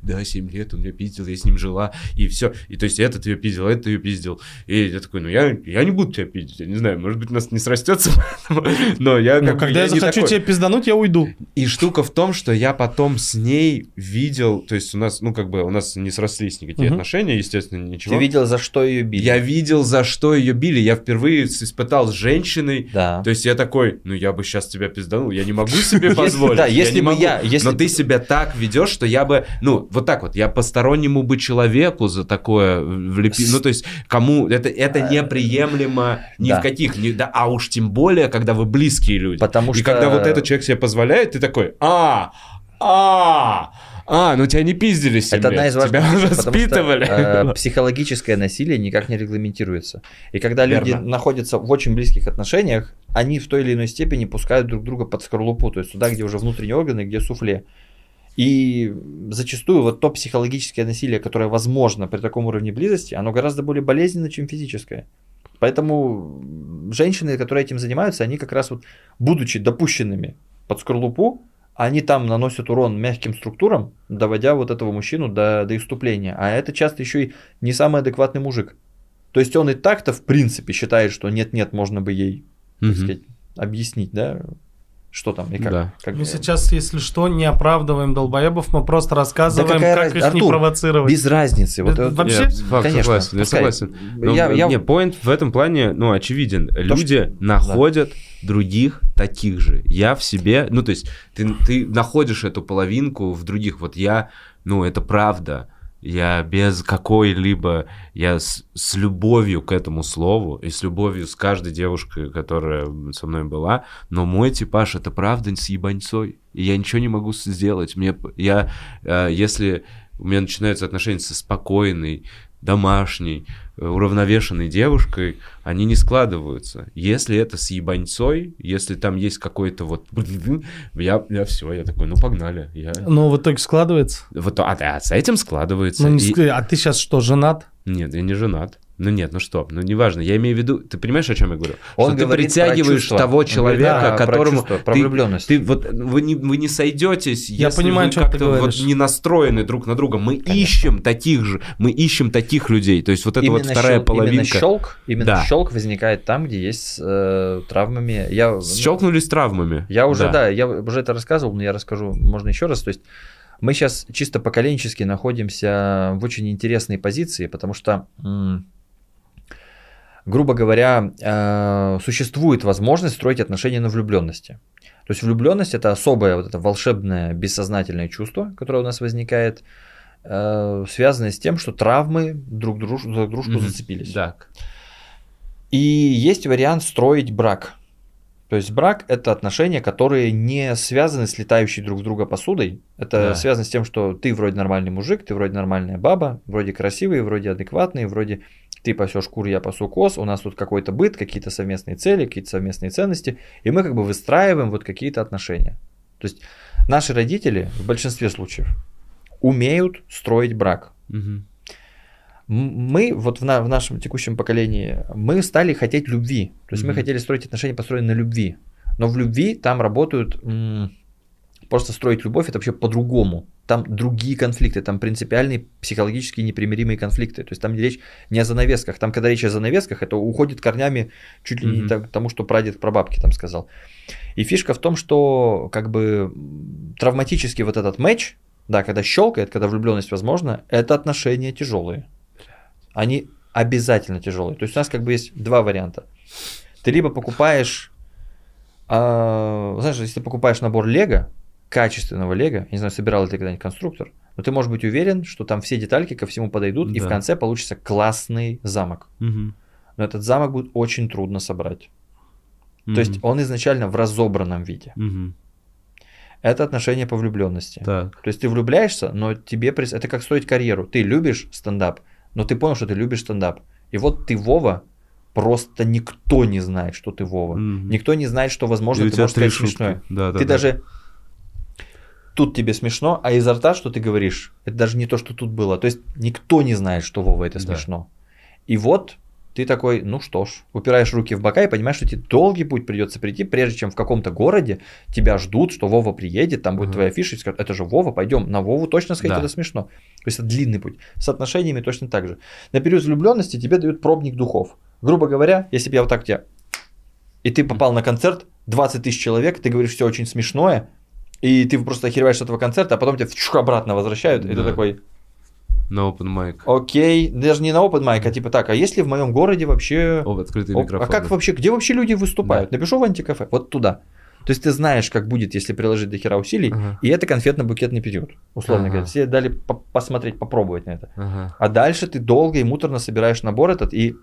Да, 7 лет он меня пиздил, я с ним жила, и все. И то есть этот ее пиздил, этот ее пиздил. И я такой, ну я, я не буду тебя пиздить, я не знаю, может быть, у нас не срастется, но я Ну, когда я захочу такой. тебя пиздануть, я уйду. И штука в том, что я потом с ней видел, то есть у нас, ну как бы, у нас не срослись никакие отношения, естественно, ничего. Ты видел, за что ее били? Я видел, за что ее били. Я впервые испытал с женщиной. Да. То есть я такой, ну я бы сейчас тебя пизданул, я не могу себе позволить. да, если бы я- если Но ты себя так ведешь, что я бы, ну вот так вот, я постороннему бы человеку за такое влепил. Ну то есть кому это это неприемлемо ни Да. в каких, ни- да, а уж тем более, когда вы близкие люди. Потому И что- когда вот этот человек себе позволяет, ты такой, а, а, а, ну тебя не пиздили 7 Это одна из важных тебя вещей, потому что воспитывали. э, психологическое насилие никак не регламентируется. И когда люди Верно. находятся в очень близких отношениях, они в той или иной степени пускают друг друга под скорлупу, то есть туда, где уже внутренние органы, где суфле. И зачастую вот то психологическое насилие, которое возможно при таком уровне близости, оно гораздо более болезненно, чем физическое. Поэтому женщины, которые этим занимаются, они как раз вот, будучи допущенными под скорлупу, они там наносят урон мягким структурам, доводя вот этого мужчину до, до иступления. А это часто еще и не самый адекватный мужик. То есть он и так-то в принципе считает, что нет-нет, можно бы ей, так Мгм. сказать, объяснить, да, что там и как. Да. как- Мы сейчас, если что, не оправдываем долбоебов, мы просто рассказываем, какая как разница? их не Артур, провоцировать. Без разницы. Вот, Это вот- вообще- Я факт, конечно, согласен, я согласен. Ну, Я- я- Не, поинт в этом плане, ну, очевиден. То, Люди находят других таких же. Я в себе, ну, то есть, ты, ты находишь эту половинку в других. Вот я, ну, это правда. Я без какой-либо, я с, с любовью к этому слову и с любовью с каждой девушкой, которая со мной была, но мой типаж это правда с ебаньцой, и я ничего не могу сделать. Мне, я, э, если у меня начинаются отношения со спокойной, домашней, уравновешенной девушкой, они не складываются. Если это с ебаньцой, если там есть какой-то вот... Я, я все, я такой, ну погнали. Я... Но в итоге складывается. Вот, а, а с этим складывается. Ну, не И- ск- А ты сейчас что, женат? Нет, я не женат. Ну нет, ну что, ну неважно. Я имею в виду, ты понимаешь, о чем я говорю? Он что ты про притягиваешь того человека, да, про которому чувства, про ты, влюблённость. ты вот вы не вы не сойдетесь, Я если понимаю, вы как-то вот не настроены друг на друга. Мы Конечно. ищем таких же, мы ищем таких людей. То есть вот это вот вторая щел- половинка. Именно щелк, именно Да. щелк возникает там, где есть с э, травмами. Я, ну, Щелкнулись с травмами. Я уже, да. я уже это рассказывал, но я расскажу, можно еще раз. То есть мы сейчас чисто поколенчески находимся в очень интересной позиции, потому что, м, грубо говоря, э, существует возможность строить отношения на влюбленности. То есть влюбленность это особое вот это волшебное бессознательное чувство, которое у нас возникает, э, связанное с тем, что травмы друг друж- друг дружку Мгм. зацепились. Так. И есть вариант строить брак. То есть брак это отношения, которые не связаны с летающей друг в друга посудой. Это Да. связано с тем, что ты вроде нормальный мужик, ты вроде нормальная баба, вроде красивый, вроде адекватный, вроде ты пасешь кур, я пасу коз, у нас тут какой-то быт, какие-то совместные цели, какие-то совместные ценности, и мы как бы выстраиваем вот какие-то отношения. То есть наши родители в большинстве случаев умеют строить брак. М- мы вот в, на- в нашем текущем поколении мы стали хотеть любви. То есть мы Мгм. хотели строить отношения, построенные на любви. Но в любви там работают м, просто строить любовь это вообще по-другому. Там другие конфликты, там принципиальные психологически непримиримые конфликты. То есть там речь не о занавесках. Там, когда речь о занавесках, это уходит корнями чуть ли не Мгм. тому, что прадед про бабки там сказал. И фишка в том, что как бы травматический вот этот матч, да, когда щелкает, когда влюбленность возможна, это отношения тяжелые. Они обязательно тяжелые. То есть у нас как бы есть два варианта. Ты либо покупаешь, а, знаешь, если ты покупаешь набор Лего, качественного Лего, не знаю, собирал ли ты когда-нибудь конструктор, но ты можешь быть уверен, что там все детальки ко всему подойдут, и в Да. конце получится классный замок. Мгм. Но этот замок будет очень трудно собрать. Мгм. То есть он изначально в разобранном виде. Мгм. Это отношение по влюбленности. Так. То есть ты влюбляешься, но тебе это как строить карьеру. Ты любишь стендап, но ты понял, что ты любишь стендап. И вот ты Вова, просто никто не знает, что ты Вова. Мгм. Никто не знает, что возможно И ты можешь сказать шутки. смешное. Да, да, ты да. даже тут тебе смешно, а изо рта, что ты говоришь, это даже не то, что тут было. То есть никто не знает, что Вова это Да. смешно. И вот ты такой, ну что ж, упираешь руки в бока и понимаешь, что тебе долгий путь придется прийти, прежде чем в каком-то городе тебя ждут, что Вова приедет, там будет Ага. твоя фиша, и скажут, это же Вова, пойдем, на Вову точно сходить, Да. это смешно. То есть это длинный путь. С отношениями точно так же. На период влюбленности тебе дают пробник духов. Грубо говоря, если бы я вот так тебя... И ты попал на концерт, 20 тысяч человек, ты говоришь все очень смешное, и ты просто охереваешь с этого концерта, а потом тебя чух, обратно возвращают, и ты Да. такой, На open mic. окей, даже не на open mic, а типа так, а если в моем городе вообще... Об открытый микрофон. а как вообще, где вообще люди выступают? Напишу в антикафе, вот туда. То есть ты знаешь, как будет, если приложить до хера усилий, Ага. и это конфетно-букетный период, условно Ага. говоря. Все дали по- посмотреть, попробовать на это. Ага. А дальше ты долго и муторно собираешь набор этот, и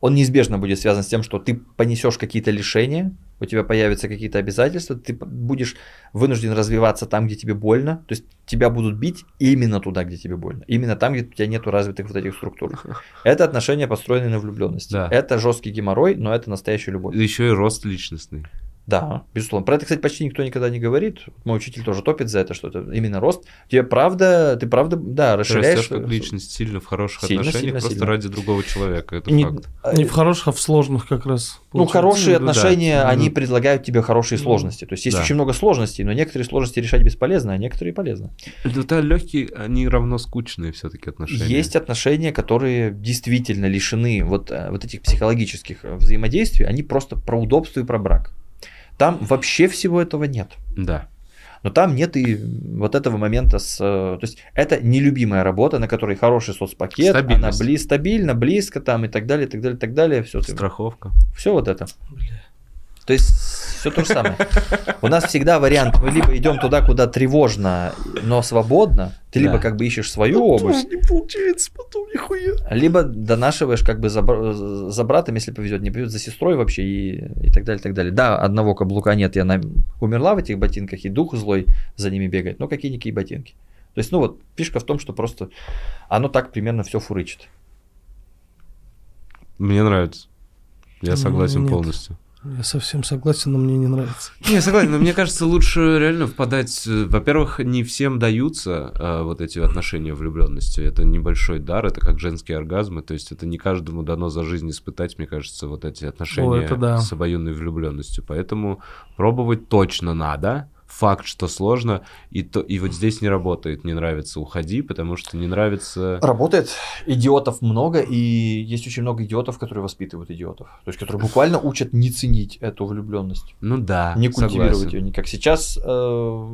он неизбежно будет связан с тем, что ты понесешь какие-то лишения, у тебя появятся какие-то обязательства, ты будешь вынужден развиваться там, где тебе больно, то есть тебя будут бить именно туда, где тебе больно, именно там, где у тебя нету развитых вот этих структур. Это отношения, построенные на влюбленности. Да. Это жесткий геморрой, но это настоящая любовь. Еще и рост личностный. Да, безусловно. Про это, кстати, почти никто никогда не говорит. Мой учитель тоже топит за это, что это именно рост. Тебе правда, ты правда, да, Ты расширяешь. растешь как личность сильно в хороших Сильно, отношениях, сильно, просто сильно. ради другого человека. Это Не- факт. Не в хороших, а в сложных как раз. Ну, получается. хорошие Ну, да. отношения, Мгм. они предлагают тебе хорошие Ну, сложности. То есть есть да. очень много сложностей, но некоторые сложности решать бесполезно, а некоторые полезно. Это легкие, они равно скучные все-таки отношения. Есть отношения, которые действительно лишены вот, э, вот этих психологических э, взаимодействий, они просто про удобство и про брак. Там вообще всего этого нет. Да. Но там нет и вот этого момента с... э, То есть это нелюбимая работа, на которой хороший соцпакет, она Стабильность. бли, стабильно, близко там и так далее, и так далее, и так далее. Все, Страховка. все вот это. То есть все то же самое. У нас всегда вариант, мы либо идем туда, куда тревожно, но свободно, ты либо как бы ищешь свою область, не получается потом нихуя. либо донашиваешь как бы за, бр- за братом, если повезет, не повезет, за сестрой вообще и, и так далее, и так далее. Да, одного каблука нет, я на- умерла в этих ботинках, и дух злой за ними бегает, но какие-никакие ботинки. То есть, ну вот, фишка в том, что просто оно так примерно все фурычит. Мне нравится. Я Ну, согласен нет. полностью. Я совсем согласен, но мне не нравится. Не, согласен, но мне кажется, лучше реально впадать... Во-первых, не всем даются э, вот эти отношения влюбленности. Это небольшой дар, это как женские оргазмы. То есть это не каждому дано за жизнь испытать, мне кажется, вот эти отношения это да. с обоюдной влюбленностью. Поэтому пробовать точно надо. Факт, что сложно, и, то, и вот здесь не работает, не нравится, уходи, потому что не нравится... Работает, идиотов много, и есть очень много идиотов, которые воспитывают идиотов. То есть, которые буквально учат не ценить эту влюбленность. Ну да, не культивировать согласен. ее никак. Сейчас э,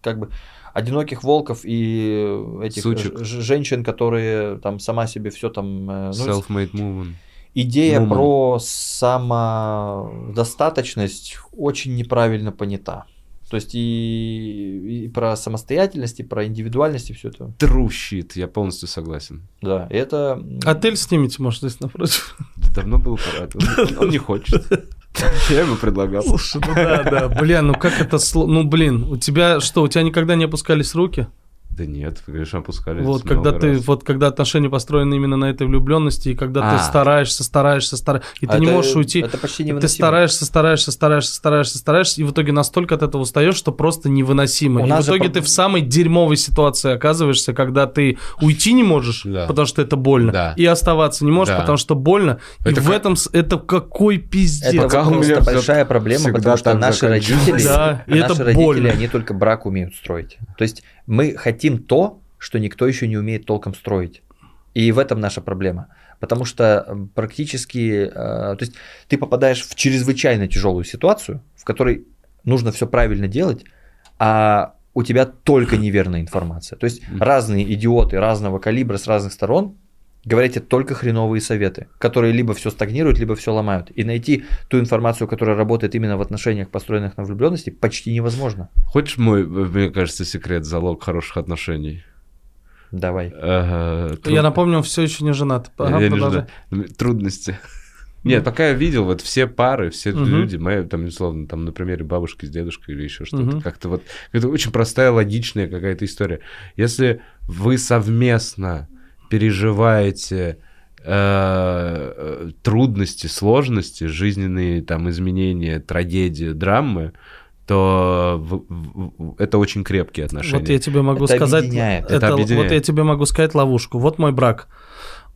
как бы одиноких волков и этих Сучек. женщин, которые там сама себе все там... э, ну, Self-made movement. идея Woman. про самодостаточность очень неправильно понята. То есть и, и про самостоятельность, и про индивидуальность, и все это. Shit, я полностью согласен. Да, это... Отель снимите, может, здесь напротив. Давно был пора. Он, он не хочет. Я ему предлагал. Слушай, ну да, да. Бля, ну как это... сло- Ну, блин, у тебя что, у тебя никогда не опускались руки? Да нет, конечно, опускались. Вот когда ты, раз. вот когда отношения построены именно на этой влюбленности, и когда А. ты стараешься, стараешься, стараешься, и ты А не это- можешь уйти. Это почти Ты стараешься, стараешься, стараешься, стараешься, стараешься, и в итоге настолько от этого устаешь, что просто невыносимо. У и в же итоге про- ты в самой дерьмовой ситуации оказываешься, когда ты уйти не можешь, Да. потому что это больно, Да. и оставаться не можешь, Да. потому что больно. и Это в как- этом с- это какой пиздец. Это Пока у просто большая проблема, потому что наши родители, Да, и наши это родители, больно. они только брак умеют строить. То есть мы хотим то, что никто еще не умеет толком строить. И в этом наша проблема. Потому что м, практически, э, то есть ты попадаешь в чрезвычайно тяжелую ситуацию, в которой нужно все правильно делать, а у тебя только неверная информация. То есть разные идиоты разного калибра с разных сторон говорят тебе только хреновые советы, которые либо все стагнируют, либо все ломают. И найти ту информацию, которая работает именно в отношениях, построенных на влюбленности, почти невозможно. Хочешь мой, мне кажется, секрет, залог хороших отношений? Давай. Я труд- напомню, он все еще не женат. Ага, Я не знаю. Трудности. Нет, пока я видел, вот все пары, все Мгм. люди, мои, там, условно, там, на примере бабушки с дедушкой или еще что-то, Мгм. как-то вот, это очень простая, логичная какая-то история. Если вы совместно переживаете э, э, трудности, сложности, жизненные там изменения, трагедии, драмы, то в- в- в- это очень крепкие отношения. Вот я тебе могу Это сказать, объединяет. Это это- объединяет. вот я тебе могу сказать ловушку. Вот мой брак.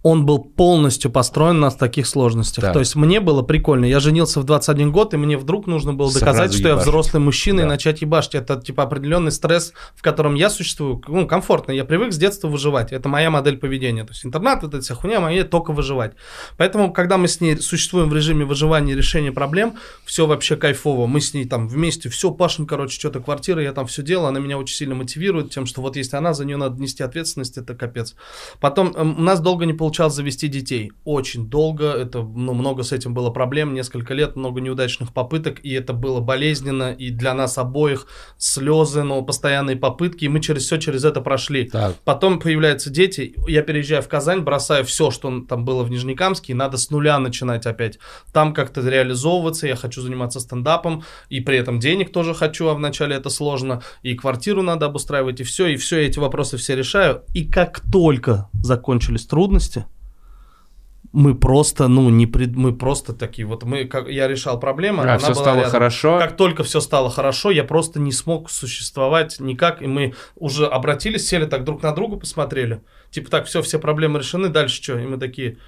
Он был полностью построен на таких сложностях. Так. То есть мне было прикольно. Я женился в 21 год, и мне вдруг нужно было доказать, Сразу что я взрослый мужчина и Да. начать ебашить. Это типа определенный стресс, в котором я существую. Ну, комфортно. Я привык с детства выживать. Это моя модель поведения. То есть интернат, эта вся хуйня, моя только выживать. Поэтому, когда мы с ней существуем в режиме выживания и решения проблем, все вообще кайфово. Мы с ней там вместе все пашем, короче, что-то квартира, я там все делаю. Она меня очень сильно мотивирует тем, что вот если она, за нее надо нести ответственность, это капец. Потом эм, у нас долго не получалось завести детей. Очень долго. Это, ну, много с этим было проблем. Несколько лет, много неудачных попыток. И это было болезненно. И для нас обоих слезы, но постоянные попытки. И мы через все через это прошли. Так, Потом появляются дети, я переезжаю в Казань, бросаю все, что там было в Нижнекамске, и надо с нуля начинать опять. Там как-то реализовываться, я хочу заниматься стендапом, и при этом денег тоже хочу, а вначале это сложно, и квартиру надо обустраивать, и все, и все эти вопросы все решаю. И как только закончились трудности, мы просто, ну, не пред... мы просто такие, вот мы, как я решал проблему, а, она все была стало рядом. хорошо. Как только все стало хорошо, я просто не смог существовать никак, и мы уже обратились, сели так друг на друга, посмотрели. Типа так, все, все проблемы решены, дальше что? И мы такие, «Пф,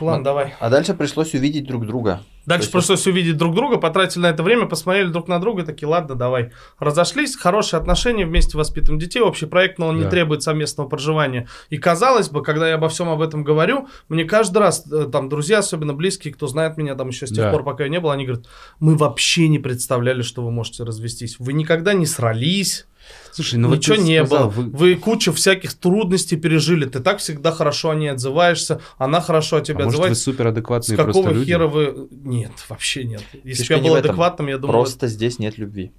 ладно, давай. А дальше пришлось увидеть друг друга. Дальше То есть пришлось увидеть друг друга, потратили на это время, посмотрели друг на друга, такие, ладно, давай. Разошлись, хорошие отношения, вместе воспитываем детей, общий проект, но он Да. не требует совместного проживания. И казалось бы, когда я обо всем об этом говорю, мне каждый раз, э, там, друзья, особенно близкие, кто знает меня там еще с тех Да. пор, пока я не был, они говорят, мы вообще не представляли, что вы можете развестись. Вы никогда не срались, Слушай, ну вот ничего ты не сказал, было. вы- Вы... кучу всяких трудностей пережили. Ты так всегда хорошо о ней отзываешься. Она хорошо о тебе а может, вы отзывается. С суперадекватные какого просто люди? хера вы... Нет, вообще нет. Если бы я был адекватным, я думаю... Просто здесь нет любви.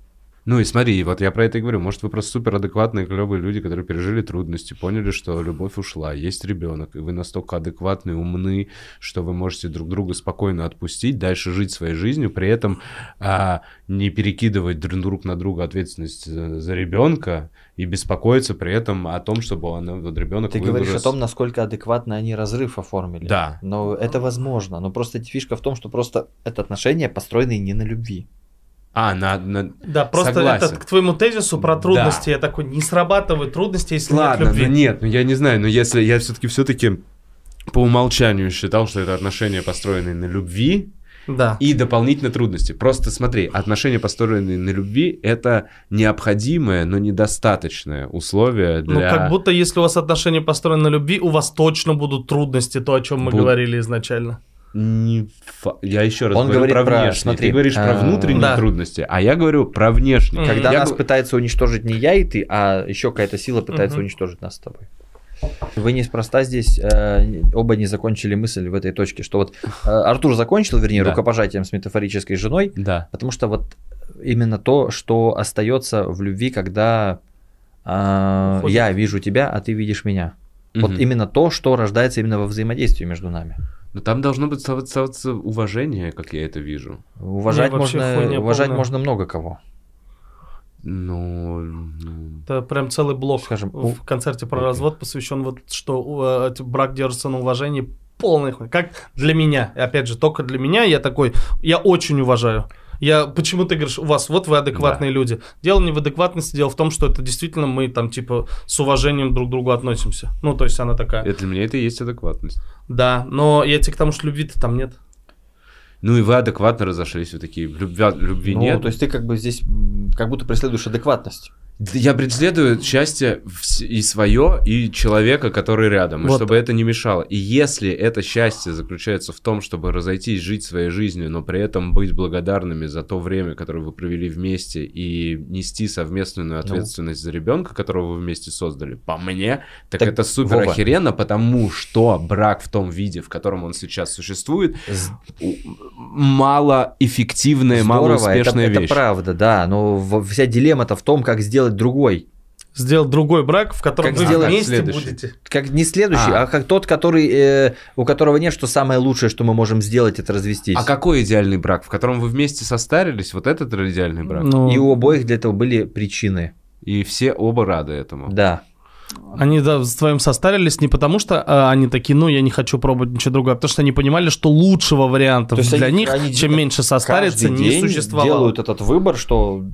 Ну и смотри, вот я про это и говорю. Может, вы просто суперадекватные, клевые люди, которые пережили трудности, поняли, что любовь ушла, есть ребенок, и вы настолько адекватны, умны, что вы можете друг друга спокойно отпустить, дальше жить своей жизнью, при этом а, не перекидывать друг на друга ответственность за, за ребенка и беспокоиться при этом о том, чтобы он, вот ребенок Ты говоришь о вырос. том, насколько адекватно они разрыв оформили. Да. Но это возможно. Но просто фишка в том, что просто это отношения построены не на любви. А, на, на- Да, просто Согласен. это к твоему тезису про Да. трудности. Я такой, не срабатывают трудности, если Ладно, нет любви. ну нет, ну я не знаю, но если я все-таки все-таки по умолчанию считал, что это отношения, построенные на любви, Да. и дополнительно трудности. Просто смотри, отношения, построенные на любви, это необходимое, но недостаточное условие для... Ну, как будто если у вас отношения построены на любви, у вас точно будут трудности, то, о чем мы Буд- говорили изначально. Не фа- Я еще раз Он говорю говорит про про- внешние. смотри, Ты говоришь про а, внутренние Да. трудности, а я говорю про внешние. Когда Я нас гов- пытается уничтожить не я и ты, а еще какая-то сила пытается уничтожить нас с тобой. Вы неспроста здесь э, оба не закончили мысль в этой точке, что вот э, Артур закончил, вернее, Да. рукопожатием с метафорической женой, Да. потому что вот именно то, что остается в любви, когда э, я вижу тебя, а ты видишь меня. Вот Мгм. именно то, что рождается именно во взаимодействии между нами. Но там должно быть со- уважение, как я это вижу. Уважать Не, вообще можно, уважать полная. можно много кого. Ну, ну, Это прям целый блок Скажем, в у- концерте про Окей. развод посвящен вот, что э, брак держится на уважении полный хуй. Как для меня, и опять же, только для меня я такой, я очень уважаю. Я, почему ты говоришь, у вас, вот вы адекватные люди. Дело не в адекватности, дело в том, что это действительно мы там, типа, с уважением друг к другу относимся. Ну, то есть она такая, это для меня это и есть адекватность. да, но я тебе к тому, что любви-то там нет. Ну и вы адекватно разошлись, вы такие, любви, любви Ну, нет. то есть ты как бы здесь как будто преследуешь адекватность. Я преследую счастье и свое, и человека, который рядом, и Вот. чтобы это не мешало. И если это счастье заключается в том, чтобы разойтись, жить своей жизнью, но при этом быть благодарными за то время, которое вы провели вместе, и нести совместную ответственность за ребенка, которого вы вместе создали, по мне, так, Так, это супер Вова. охеренно, потому что брак в том виде, в котором он сейчас существует, З- малоэффективная, Здорово, малоуспешная это, вещь. это правда, да, но вся дилемма-то в том, как сделать другой. Сделать другой брак, в котором Как вы сделать вместе следующий? будете. Как не следующий, А. а, как тот, который, э, у которого нет, что самое лучшее, что мы можем сделать, это развестись. А какой идеальный брак? В котором вы вместе состарились? Вот этот идеальный брак? Ну, И у обоих для этого были причины. И все оба рады этому. Да. Они да, с твоим состарились не потому, что а, они такие, ну, я не хочу пробовать ничего другого, а потому что они понимали, что лучшего варианта для они- них, они чем меньше состариться, не существовало. делают этот выбор, что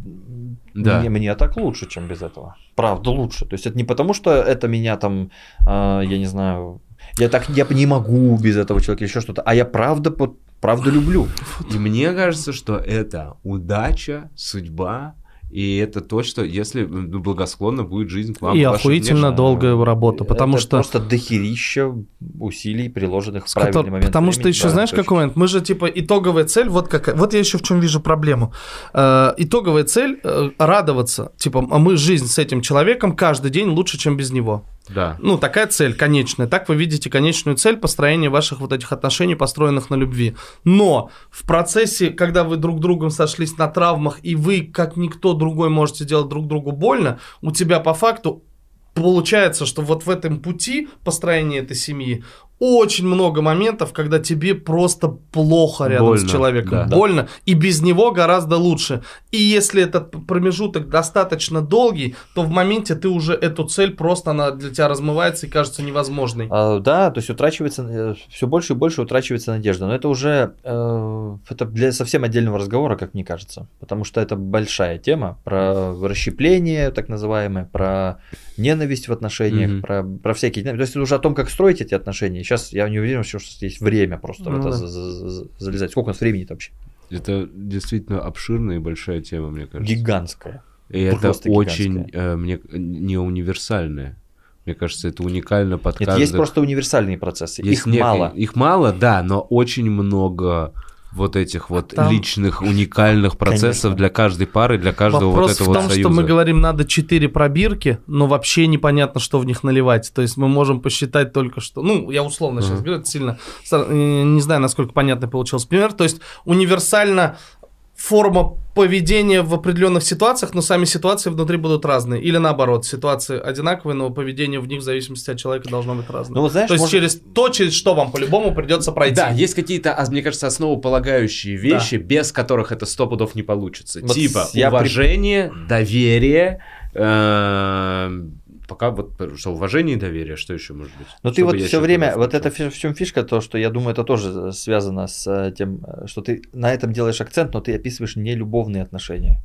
Да. мне, мне так лучше, чем без этого. Правда, лучше. То есть это не потому, что это меня там, а, я не знаю, я так я не могу без этого человека еще что-то, а я правда, правда люблю. И мне кажется, что это удача, судьба, и это то, что если ну, благосклонно будет жизнь к вам. И охуительно долгая работа, потому Это что... просто дохерища усилий, приложенных в правильный котор- момент. Потому что времени. еще Да, знаешь точно. какой момент? Мы же типа итоговая цель, вот какая. Вот я еще в чем вижу проблему. Э, итоговая цель э, радоваться. Типа, а мы жизнь с этим человеком каждый день лучше, чем без него. Да. Ну, такая цель конечная. Так вы видите конечную цель построения ваших вот этих отношений, построенных на любви. Но в процессе, когда вы друг другом сошлись на травмах, и вы, как никто другой, можете делать друг другу больно, у тебя по факту получается, что вот в этом пути построения этой семьи очень много моментов, когда тебе просто плохо рядом с Больно, человеком. да. Больно. И без него гораздо лучше. И если этот промежуток достаточно долгий, то в моменте ты уже эту цель просто она для тебя размывается и кажется невозможной. А, да, то есть утрачивается, все больше и больше утрачивается надежда. Но это уже э, это для совсем отдельного разговора, как мне кажется. Потому что это большая тема про расщепление, так называемое, про ненависть в отношениях, Мгм. про, про всякие. То есть это уже о том, как строить эти отношения. Сейчас я не уверен, что есть время просто в Ну это да. за- за- за- залезать. Сколько у нас времени вообще? Это действительно обширная и большая тема, мне кажется. Гигантская. И это очень э, мне, не универсальное. Мне кажется, это уникально под Нет, каждый... есть просто универсальные процессы. Есть Их некие- мало. Их мало, да, но очень много вот этих вот Там- личных, уникальных процессов Конечно. для каждой пары, для каждого Вопрос вот этого в том, вот что союза. мы говорим, надо 4 пробирки, но вообще непонятно, что в них наливать. То есть мы можем посчитать только что... Ну, я условно сейчас Ага. говорю, это сильно... Не знаю, насколько понятный получился пример. То есть универсально форма поведения в определенных ситуациях, но сами ситуации внутри будут разные. Или наоборот, ситуации одинаковые, но поведение в них в зависимости от человека должно быть разное. Ну, знаешь, То есть может- через то, через что вам по-любому придется пройти. Да, есть какие-то, а, мне кажется, основополагающие вещи, без которых это сто пудов не получится. Вот типа я при- уважение, доверие. эм, Пока вот что уважение и доверие, что еще может быть? Но ты Чтобы вот все время, вот это в чем фишка, то, что я думаю, это тоже связано с э, тем, э, что ты на этом делаешь акцент, но ты описываешь не любовные отношения.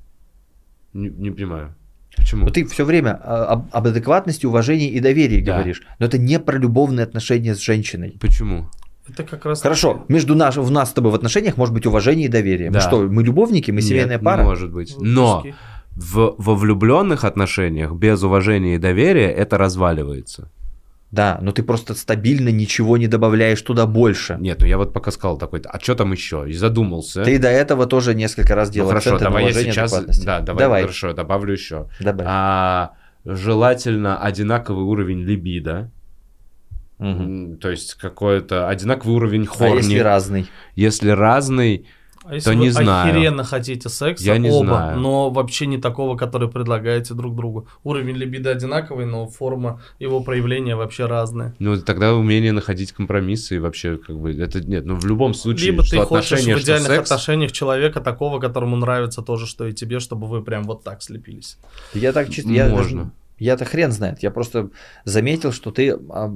Не, не понимаю. Почему? Но ты все время э, об, об адекватности, уважении и доверии Да. говоришь, но это не про любовные отношения с женщиной. Почему? Это как раз... Хорошо, между наш, в нас с тобой в отношениях может быть уважение и доверие. Мы Да. что, мы любовники, мы семейная Нет, пара? Не может быть. Но Куски. В, во влюбленных отношениях без уважения и доверия это разваливается. Да, но ты просто стабильно ничего не добавляешь туда больше. Нет, ну я вот пока сказал такой, а что там еще? И задумался. Ты до этого тоже несколько раз ну делал хорошо, акценты на давай я сейчас, да, давай, Давай. хорошо, добавлю еще. Добавь. А, желательно одинаковый уровень либидо. М, то есть какой-то одинаковый уровень А хорни. если разный? Если разный, А если то вы не знаю. охеренно хотите секса, Я не оба, знаю. но вообще не такого, который предлагаете друг другу. Уровень либидо одинаковый, но форма его проявления вообще разная. Ну, тогда умение находить компромиссы и вообще, как бы, это нет, ну, в любом случае, Либо что ты хочешь в идеальных секс, отношениях человека такого, которому нравится то же, что и тебе, чтобы вы прям вот так слепились. Я так чисто... Я, Можно. Я-то хрен знает. Я просто заметил, что ты а,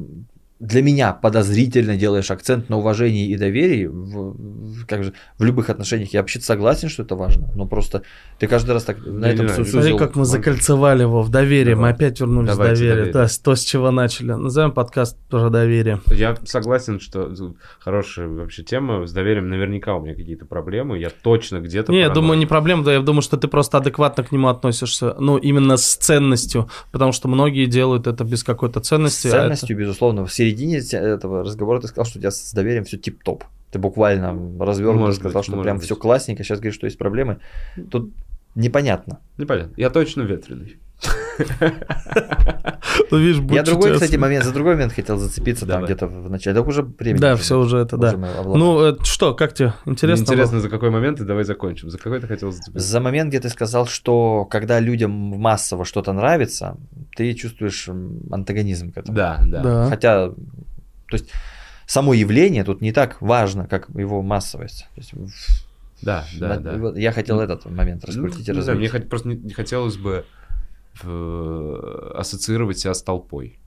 для меня подозрительно делаешь акцент на уважении и доверии. В, в- как же, в любых отношениях. Я вообще согласен, что это важно. Но просто ты каждый раз так на Не этом су- Смотри, сузил- как мы закольцевали его в доверие. Мы Давай. опять вернулись Давайте в доверие. доверие. То есть то, с чего начали. Назовем подкаст про доверие. Я согласен, что хорошая вообще тема. С доверием наверняка у меня какие-то проблемы. Я точно где-то... Не, я думаю, не проблема, да, я думаю, что ты просто адекватно к нему относишься, ну, именно с ценностью, потому что многие делают это без какой-то С ценности. а это- ценностью, безусловно. В середине этого разговора ты сказал, что у тебя с доверием все тип-топ. Ты буквально развернуто Может сказал, быть, что прям быть. все классненько. Сейчас говоришь, что есть проблемы. Тут непонятно. Непонятно. Я точно ветреный. Ну, видишь, Я другой, кстати, момент, за другой момент хотел зацепиться там где-то в начале. Так уже времени. Да, все уже это, да. Ну, э, что, как тебе? Интересно? Интересно, за какой момент, и давай закончим. За какой ты хотел зацепиться? За момент, где ты сказал, что когда людям массово что-то нравится, ты чувствуешь антагонизм к этому. Да, да. Хотя, то есть, само явление тут не так важно, как его массовость. Да, да, да. я хотел этот момент раскрутить и Ну, не знаю, развить. мне просто не, хотелось бы ассоциировать себя с толпой.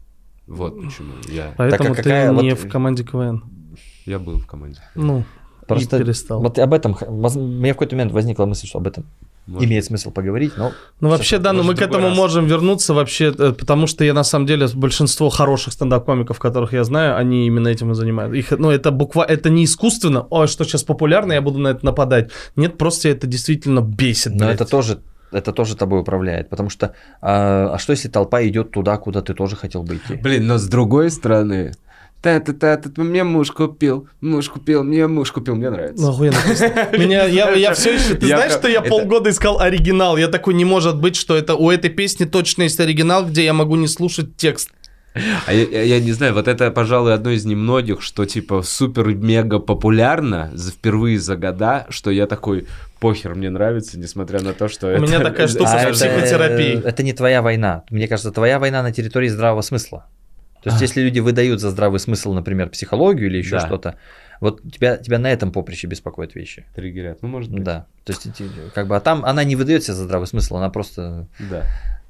Вот почему. Я, Поэтому Так, а какая ты не вот- в команде КВН. я был в команде. Ну, Просто и перестал. Вот об этом, у меня в какой-то момент возникла мысль, что об этом Может имеет смысл поговорить, но Ну, вообще, да, но мы к этому раз. можем вернуться вообще, э, потому что я, на самом деле, большинство хороших стендап-комиков, которых я знаю, они именно этим и занимаются. Их, ну, это буква, это не искусственно, ой, что сейчас популярно, я буду на это нападать. Нет, просто это действительно бесит, Но блядь. это тоже, это тоже тобой управляет, потому что, а, а что если толпа идет туда, куда ты тоже хотел бы идти? Блин, но с другой стороны, та-та-та, та мне муж купил, муж купил, мне муж купил, мне нравится. Ну, охуенно. просто. Меня, я, я все еще... Ты Я знаешь, что я это- полгода искал оригинал? Я такой, не может быть, что это у этой песни точно есть оригинал, где я могу не слушать текст. А я, я- не знаю, вот это, пожалуй, одно из немногих, что типа супер-мега популярно за, впервые за года, что я такой, похер, мне нравится, несмотря на то, что У это... меня такая штука А с это, это не твоя война. Мне кажется, твоя война на территории здравого смысла. То есть, если люди выдают за здравый смысл, например, психологию или еще Да. что-то, вот тебя, тебя на этом поприще беспокоят вещи. Триггерят, ну, может быть. Да. То есть, как бы, а там она не выдает себе за здравый смысл, она просто. Да.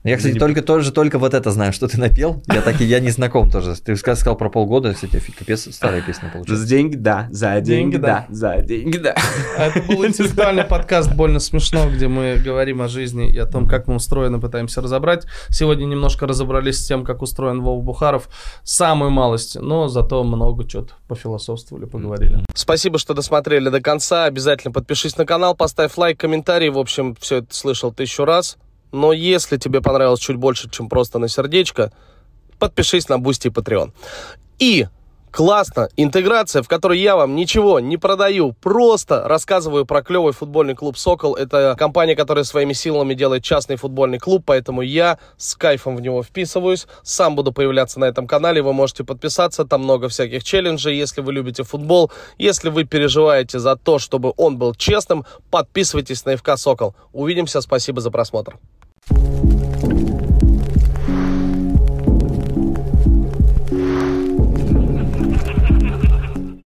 Я, кстати, Не- только тоже только вот это знаю, что ты напел. Я так и я не знаком тоже. Ты ска- сказал про полгода, кстати, фи- капец, старая песня получилась. За деньги, да, за Деньги, деньги, да. да, за деньги, да. А Это был интеллектуальный подкаст «Больно смешно», где мы говорим о жизни и о том, как мы устроены, пытаемся разобрать. Сегодня немножко разобрались с тем, как устроен Вова Бухаров. Самую малость, но зато много чего-то пофилософствовали, поговорили. Спасибо, что досмотрели до конца. Обязательно подпишись на канал, поставь лайк, комментарий. В общем, все это слышал тысячу раз. Но если тебе понравилось чуть больше, чем просто на сердечко, подпишись на Boosty и Patreon. И классно, интеграция, в которой я вам ничего не продаю, просто рассказываю про клевый футбольный клуб «Сокол». Это компания, которая своими силами делает частный футбольный клуб, поэтому я с кайфом в него вписываюсь. Сам буду появляться на этом канале, вы можете подписаться, там много всяких челленджей, если вы любите футбол. Если вы переживаете за то, чтобы он был честным, подписывайтесь на ФК «Сокол». Увидимся, спасибо за просмотр. Thank you.